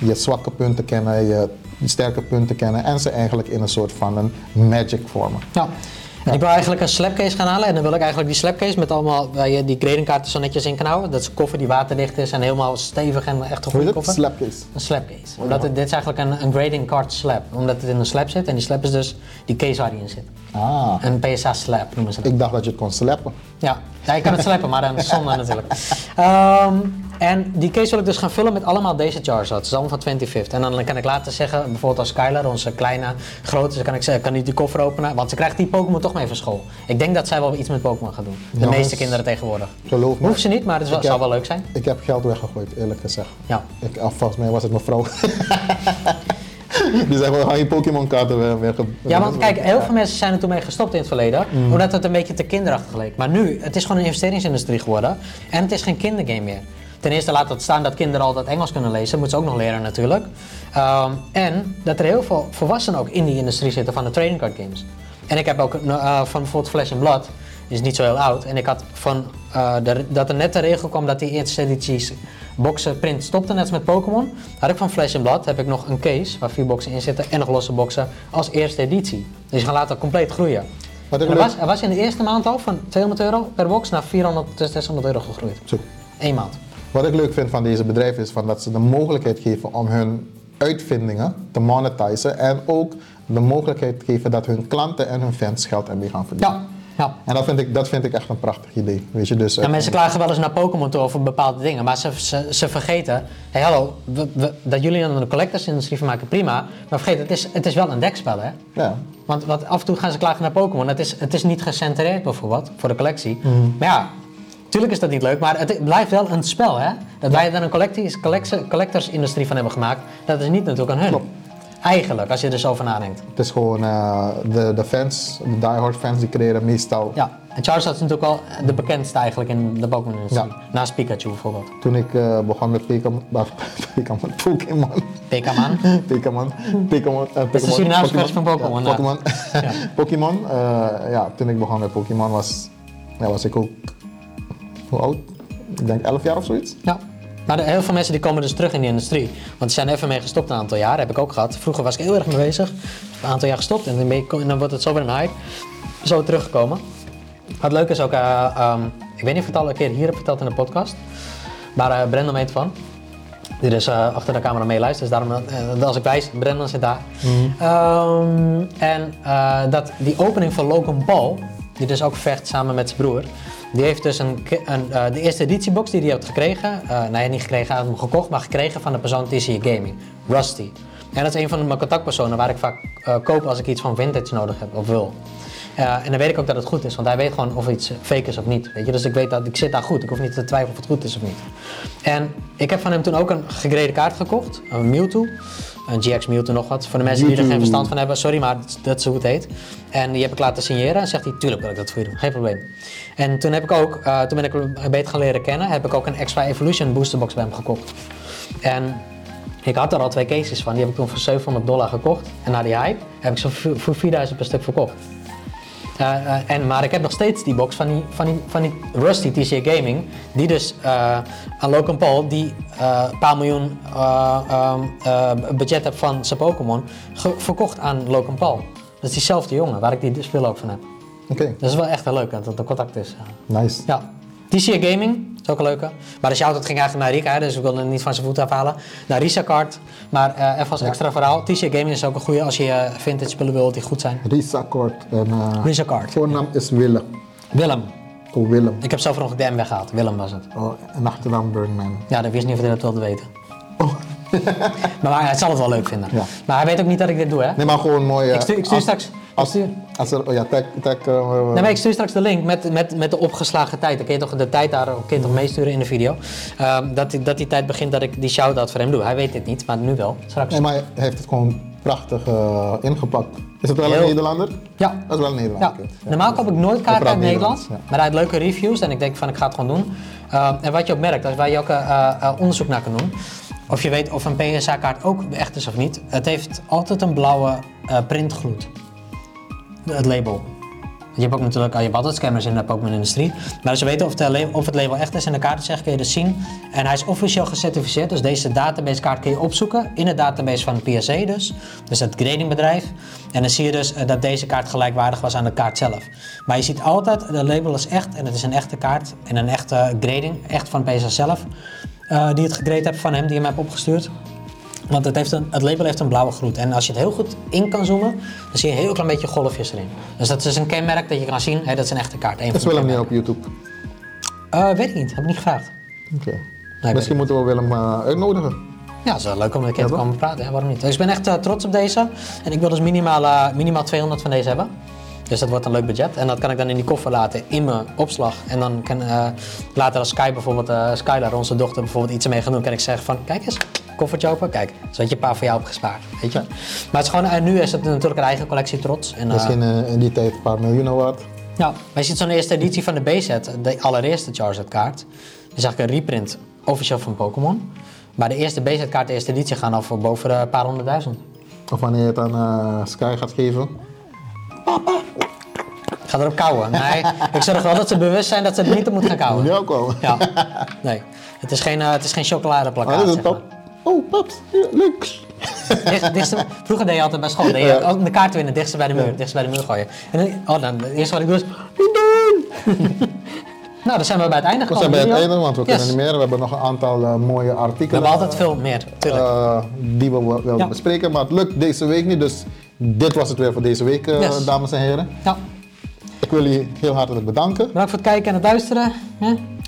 Je zwakke punten kennen, je sterke punten kennen. En ze eigenlijk in een soort van een magic vormen. Ja. Ik wil eigenlijk een slapcase gaan halen en dan wil ik eigenlijk die slapcase met allemaal waar je die gradingkaarten zo netjes in kan houden. Dat is een koffer die waterdicht is en helemaal stevig en echt een goede koffer. Slapcase. Een slapcase. Omdat het, dit is eigenlijk een, een grading card slab. Omdat het in een slab zit en die slab is dus die case waar die in zit. Ah, Een PSA slab noemen ze dat. ik dacht dat je het kon slappen. Ja, ja je kan het slappen, maar dan zonder natuurlijk. Ehm, en die case wil ik dus gaan vullen met allemaal deze Charizards. Dat is allemaal van 25th. En dan kan ik later zeggen, bijvoorbeeld als Skylar, onze kleine, grote, kan ik zeggen, kan niet die koffer openen. Want ze krijgt die Pokémon toch mee van school. Ik denk dat zij wel iets met Pokémon gaat doen. De Jongens, meeste kinderen tegenwoordig. Geloof me. Hoeft ze niet, maar het is wel- heb- leuk zijn. Ik heb geld weggegooid, eerlijk gezegd. Ja. Ik, volgens mij was het mijn vrouw. Die we gaan je Pokémon kaarten weer, Ja, want kijk, heel veel mensen zijn er toen mee gestopt in het verleden, omdat het een beetje te kinderachtig leek. Maar nu, het is gewoon een investeringsindustrie geworden en het is geen kindergame meer. Ten eerste laat het staan dat kinderen altijd Engels kunnen lezen, moeten ze ook nog leren natuurlijk. Ehm, en dat er heel veel volwassenen ook in die industrie zitten van de trading card games. En ik heb ook eh, van bijvoorbeeld Flash and Blood, die is niet zo heel oud. En ik had van eh, de, dat er net de regel kwam dat die eerste edities boxen print stopte, net als met Pokémon. Had ik van Flash and Blood heb ik nog een case waar vier boxen in zitten en nog losse boxen als eerste editie. Dus gaan later compleet groeien. Wat er, was, er was in de eerste maand al van 200 euro per box naar 400 tot 600 euro gegroeid. Zo. Eén maand. Wat ik leuk vind van deze bedrijven is van dat ze de mogelijkheid geven om hun uitvindingen te monetizen en ook de mogelijkheid geven dat hun klanten en hun fans geld ermee gaan verdienen. Ja, ja. En dat vind, ik, dat vind ik echt een prachtig idee. Weet je, dus, Ja, mensen klagen wel eens naar Pokémon toe over bepaalde dingen, maar ze, ze, ze vergeten, hey, hallo, we- we- dat jullie dan een collectors-industrie van maken, prima, maar vergeet, het is, het is wel een dekspel, hè? ja. Want wat, af en toe gaan ze klagen naar Pokémon, het is, het is niet gecentreerd bijvoorbeeld, voor de collectie. Mhm. Maar ja, natuurlijk is dat niet leuk, maar het blijft wel een spel, hè? Dat wij er een collectors-industrie van hebben gemaakt, dat is niet natuurlijk aan hun. Klopt. Eigenlijk, als je er zo over nadenkt. Het is gewoon eh, de, de fans, de diehard fans, die creëren meestal. Ja, en Charizard is natuurlijk wel de bekendste eigenlijk in de Pokémon-industrie. Ja. Naast Pikachu bijvoorbeeld. Toen ik eh, begon met Pokemon, Pokémon, Pikaman. Pokémon, Pokémon, eh, is de Pokémon, Surinaamse versie van Pokémon, Ja, ja. Pokémon, Pokémon, eh, ja, toen ik begon met Pokémon was, ja, was ik ook, hoe oud? Ik denk 11 jaar of zoiets. Ja. Maar de- heel veel mensen die komen dus terug in die industrie. Want die zijn even mee gestopt een aantal jaar. Heb ik ook gehad. Vroeger was ik heel erg mee bezig. Een aantal jaar gestopt. En dan, ben je- en dan wordt het zo weer een hype. Zo teruggekomen. Wat leuk is ook, eh, ehm, ik weet niet of ik het al een keer hier heb verteld in de podcast. Maar eh Brendan weet van. Die dus eh, achter de camera meeluistert. Dus daarom, als ik wijs, Brendan zit daar. Ehm, en dat, die opening van Logan Paul, die dus ook vecht samen met zijn broer. Die heeft dus een, een, eh, de eerste editiebox die hij had gekregen. eh nee, niet gekregen, hij had hem gekocht, maar gekregen van de persoon TCA Gaming. Rusty. En dat is een van mijn contactpersonen waar ik vaak eh, koop als ik iets van vintage nodig heb of wil. Ja, en dan weet ik ook dat het goed is, want hij weet gewoon of iets fake is of niet. Weet je? Dus ik weet dat ik zit daar goed. Ik hoef niet te twijfelen of het goed is of niet. En ik heb van hem toen ook een gegrade kaart gekocht, een Mewtwo. Een GX Mewtwo nog wat. Voor de mensen die er geen verstand van hebben, sorry, maar dat- dat is hoe het heet. En die heb ik laten signeren en zegt hij, tuurlijk wil ik dat voor je doen, geen probleem. En toen heb ik ook, eh, toen ben ik hem beter gaan leren kennen, heb ik ook een X-Y Evolution boosterbox bij hem gekocht. En ik had er al twee cases van, die heb ik toen voor 700 dollar gekocht. En na die hype heb ik ze voor voor 4000 per stuk verkocht. Eh, eh, en, maar ik heb nog steeds die box van die, van die, van die Rusty TCA Gaming, die dus eh, aan Logan Paul, die een paar miljoen eh, ehm, eh, budget heeft van zijn Pokémon, verkocht aan Logan Paul. Dat is diezelfde jongen waar ik die speel ook van heb. Oké, Dat is wel echt heel leuk dat het een contact is. nice. Ja. TCA Gaming, is ook een leuke. Maar de shout-out ging eigenlijk naar Rika, hè, dus ik wilde niet van zijn voet afhalen. Naar Risa Kart. Maar eh, even als extra verhaal, TCA Gaming is ook een goede als je eh, vintage spullen wil die goed zijn. Risa Kort en uh, Risa Kart. voornaam is Willem. Willem. Oh, Willem. Ik heb zelf nog de M weggehaald. Willem was het. Oh, en achternaam Burnman. Ja, dat wist niet of hij dat wilde weten. maar hij zal het wel leuk vinden. Ja. Maar hij weet ook niet dat ik dit doe, hè? Nee, maar gewoon mooi. eh, Ik stuur, ik stuur als- straks... Als, stuur- als er, oh ja, tag, tag, eh, Nee, maar ik stuur straks de link met, met, met de opgeslagen tijd. Dan kun je toch de tijd daar kun je toch meesturen in de video. Ehm, dat, die- dat die tijd begint dat ik die shout-out voor hem doe. Hij weet dit niet, maar nu wel. Straks. nee, maar hij heeft het gewoon prachtig eh, ingepakt. Is het wel Heel- een Nederlander? Ja. Dat is wel een Nederlander. Ja. normaal koop ik nooit kaarten uit Nederland, ja. maar hij heeft leuke reviews en ik denk van ik ga het gewoon doen. Ehm, en wat je ook merkt, als waar je ook onderzoek naar kan doen, of je weet of een PSA-kaart ook echt is of niet, het heeft altijd een blauwe eh, printgloed. Het label. Je hebt ook natuurlijk, je hebt altijd scammers in de Pokémon-industrie. Maar als je weet of, de het label echt is en de kaart echt, kun je dus zien. En hij is officieel gecertificeerd, dus deze database-kaart kun je opzoeken in de database van PSA dus. Dus het gradingbedrijf. En dan zie je dus eh, dat deze kaart gelijkwaardig was aan de kaart zelf. Maar je ziet altijd, de label is echt en het is een echte kaart en een echte grading, echt van PSA zelf. eh, die het gegrade hebt van hem, die hem heeft opgestuurd. Want het, heeft een, het label heeft een blauwe gloed. En als je het heel goed in kan zoomen, dan zie je een heel klein beetje golfjes erin. Dus dat is een kenmerk dat je kan zien, hé, dat is een echte kaart. Een is Willem niet op YouTube. Eh, weet ik niet, heb ik niet gevraagd. Oké. Misschien moeten we Willem eh, uitnodigen. Ja, het is wel leuk om een keer Ja, te komen praten, hè? waarom niet? Dus ik ben echt eh, trots op deze. En ik wil dus minimaal, minimaal 200 van deze hebben. Dus dat wordt een leuk budget. En dat kan ik dan in die koffer laten in mijn opslag. En dan kan later als Sky bijvoorbeeld, eh Skylar, onze dochter, bijvoorbeeld iets ermee gaan doen, kan ik zeggen van, kijk eens, koffertje open, kijk, zo had je een paar voor jou opgespaard, weet je. Maar het is gewoon, en nu is het natuurlijk een eigen collectie trots. En, eh, Misschien eh, in die tijd een paar miljoenen waard. ja, maar je ziet zo'n eerste editie van de B-set, de allereerste Charizard kaart. Die zag ik een reprint, officieel van Pokémon. Maar de eerste B-set kaart, de eerste editie, gaan al voor boven een paar honderdduizend. Of wanneer je het aan eh, Sky gaat geven. Ik ga erop kouwen. Nee, ik zorg wel dat ze bewust zijn dat ze het niet op moeten gaan Moet kouwen. je ook komen. Ja, nee. Het is geen, eh, het is geen chocoladeplakkaat, dit is zeg maar. Oh, paps. Dicht- dichtste- vroeger deed je altijd bij school, deed je ook de kaart winnen, dichtste bij de muur, dichtste bij de muur gooien. En dan, oh, dan, het eerste wat ik doe is, nou, dan zijn we bij het einde We gekomen. zijn bij het einde, want we Yes. kunnen niet meer. We hebben nog een aantal eh, mooie We artikelen. hebben altijd veel meer, eh, die we wel- willen Ja. bespreken. Maar het lukt deze week niet, dus dit was het weer voor deze week, eh, Yes. dames en heren. Ja, Ik wil jullie heel hartelijk bedanken. bedankt voor het kijken en het luisteren.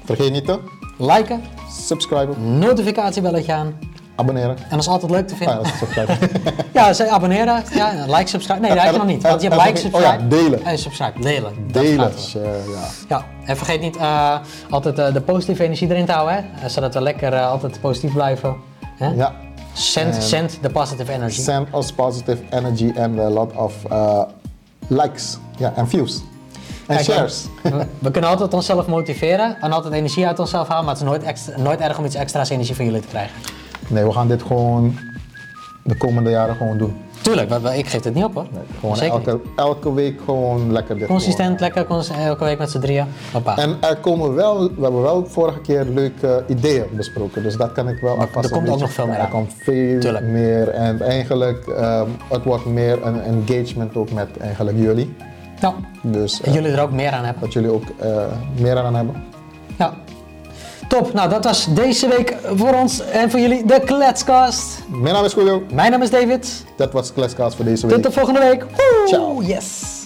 Vergeet niet te Liken, subscriben, notificatiebelletje aan. Abonneren. En dat is altijd leuk te Ah, vinden. ja, is subscriben. Ja, ze abonneren. Ja, like, subscribe. Nee, dat had je nog niet. Want je hebt like, en- oh ja, subscribe. delen. En subscribe. Delen. Delen. wel. eh, ja. Ja, en vergeet niet eh, altijd eh, de positieve energie erin te houden. Hè? Zodat we lekker altijd positief blijven. Hè? ja. Send, En- send the positive energy. Send us positive energy and a lot of uh, likes ja, en views. En shares. We, we kunnen altijd onszelf motiveren en altijd energie uit onszelf halen, maar het is nooit, extra, nooit erg om iets extra's energie van jullie te krijgen. Nee, we gaan dit gewoon de komende jaren gewoon doen. Tuurlijk, we- ik geef het niet op hoor. Gewoon Zeker niet. elke, elke week gewoon lekker dit Consistent, lekker, elke week met z'n drieën. Hoppa. gewoon. En er komen wel, we hebben wel vorige keer leuke ideeën besproken, dus dat kan ik wel alvast er komt ook nog veel meer Er komt veel Tuurlijk. meer en eigenlijk, ehm, het wordt meer een engagement ook met eigenlijk jullie. Ja, Dus en eh, jullie er ook meer aan hebben. dat jullie ook eh, meer aan hebben. Top, nou dat was deze week voor ons en voor jullie de Kletscast. Mijn naam is Julio, Mijn naam is David. dat was Kleskast voor deze Tot week. de volgende week. Woe! Ciao. Yes.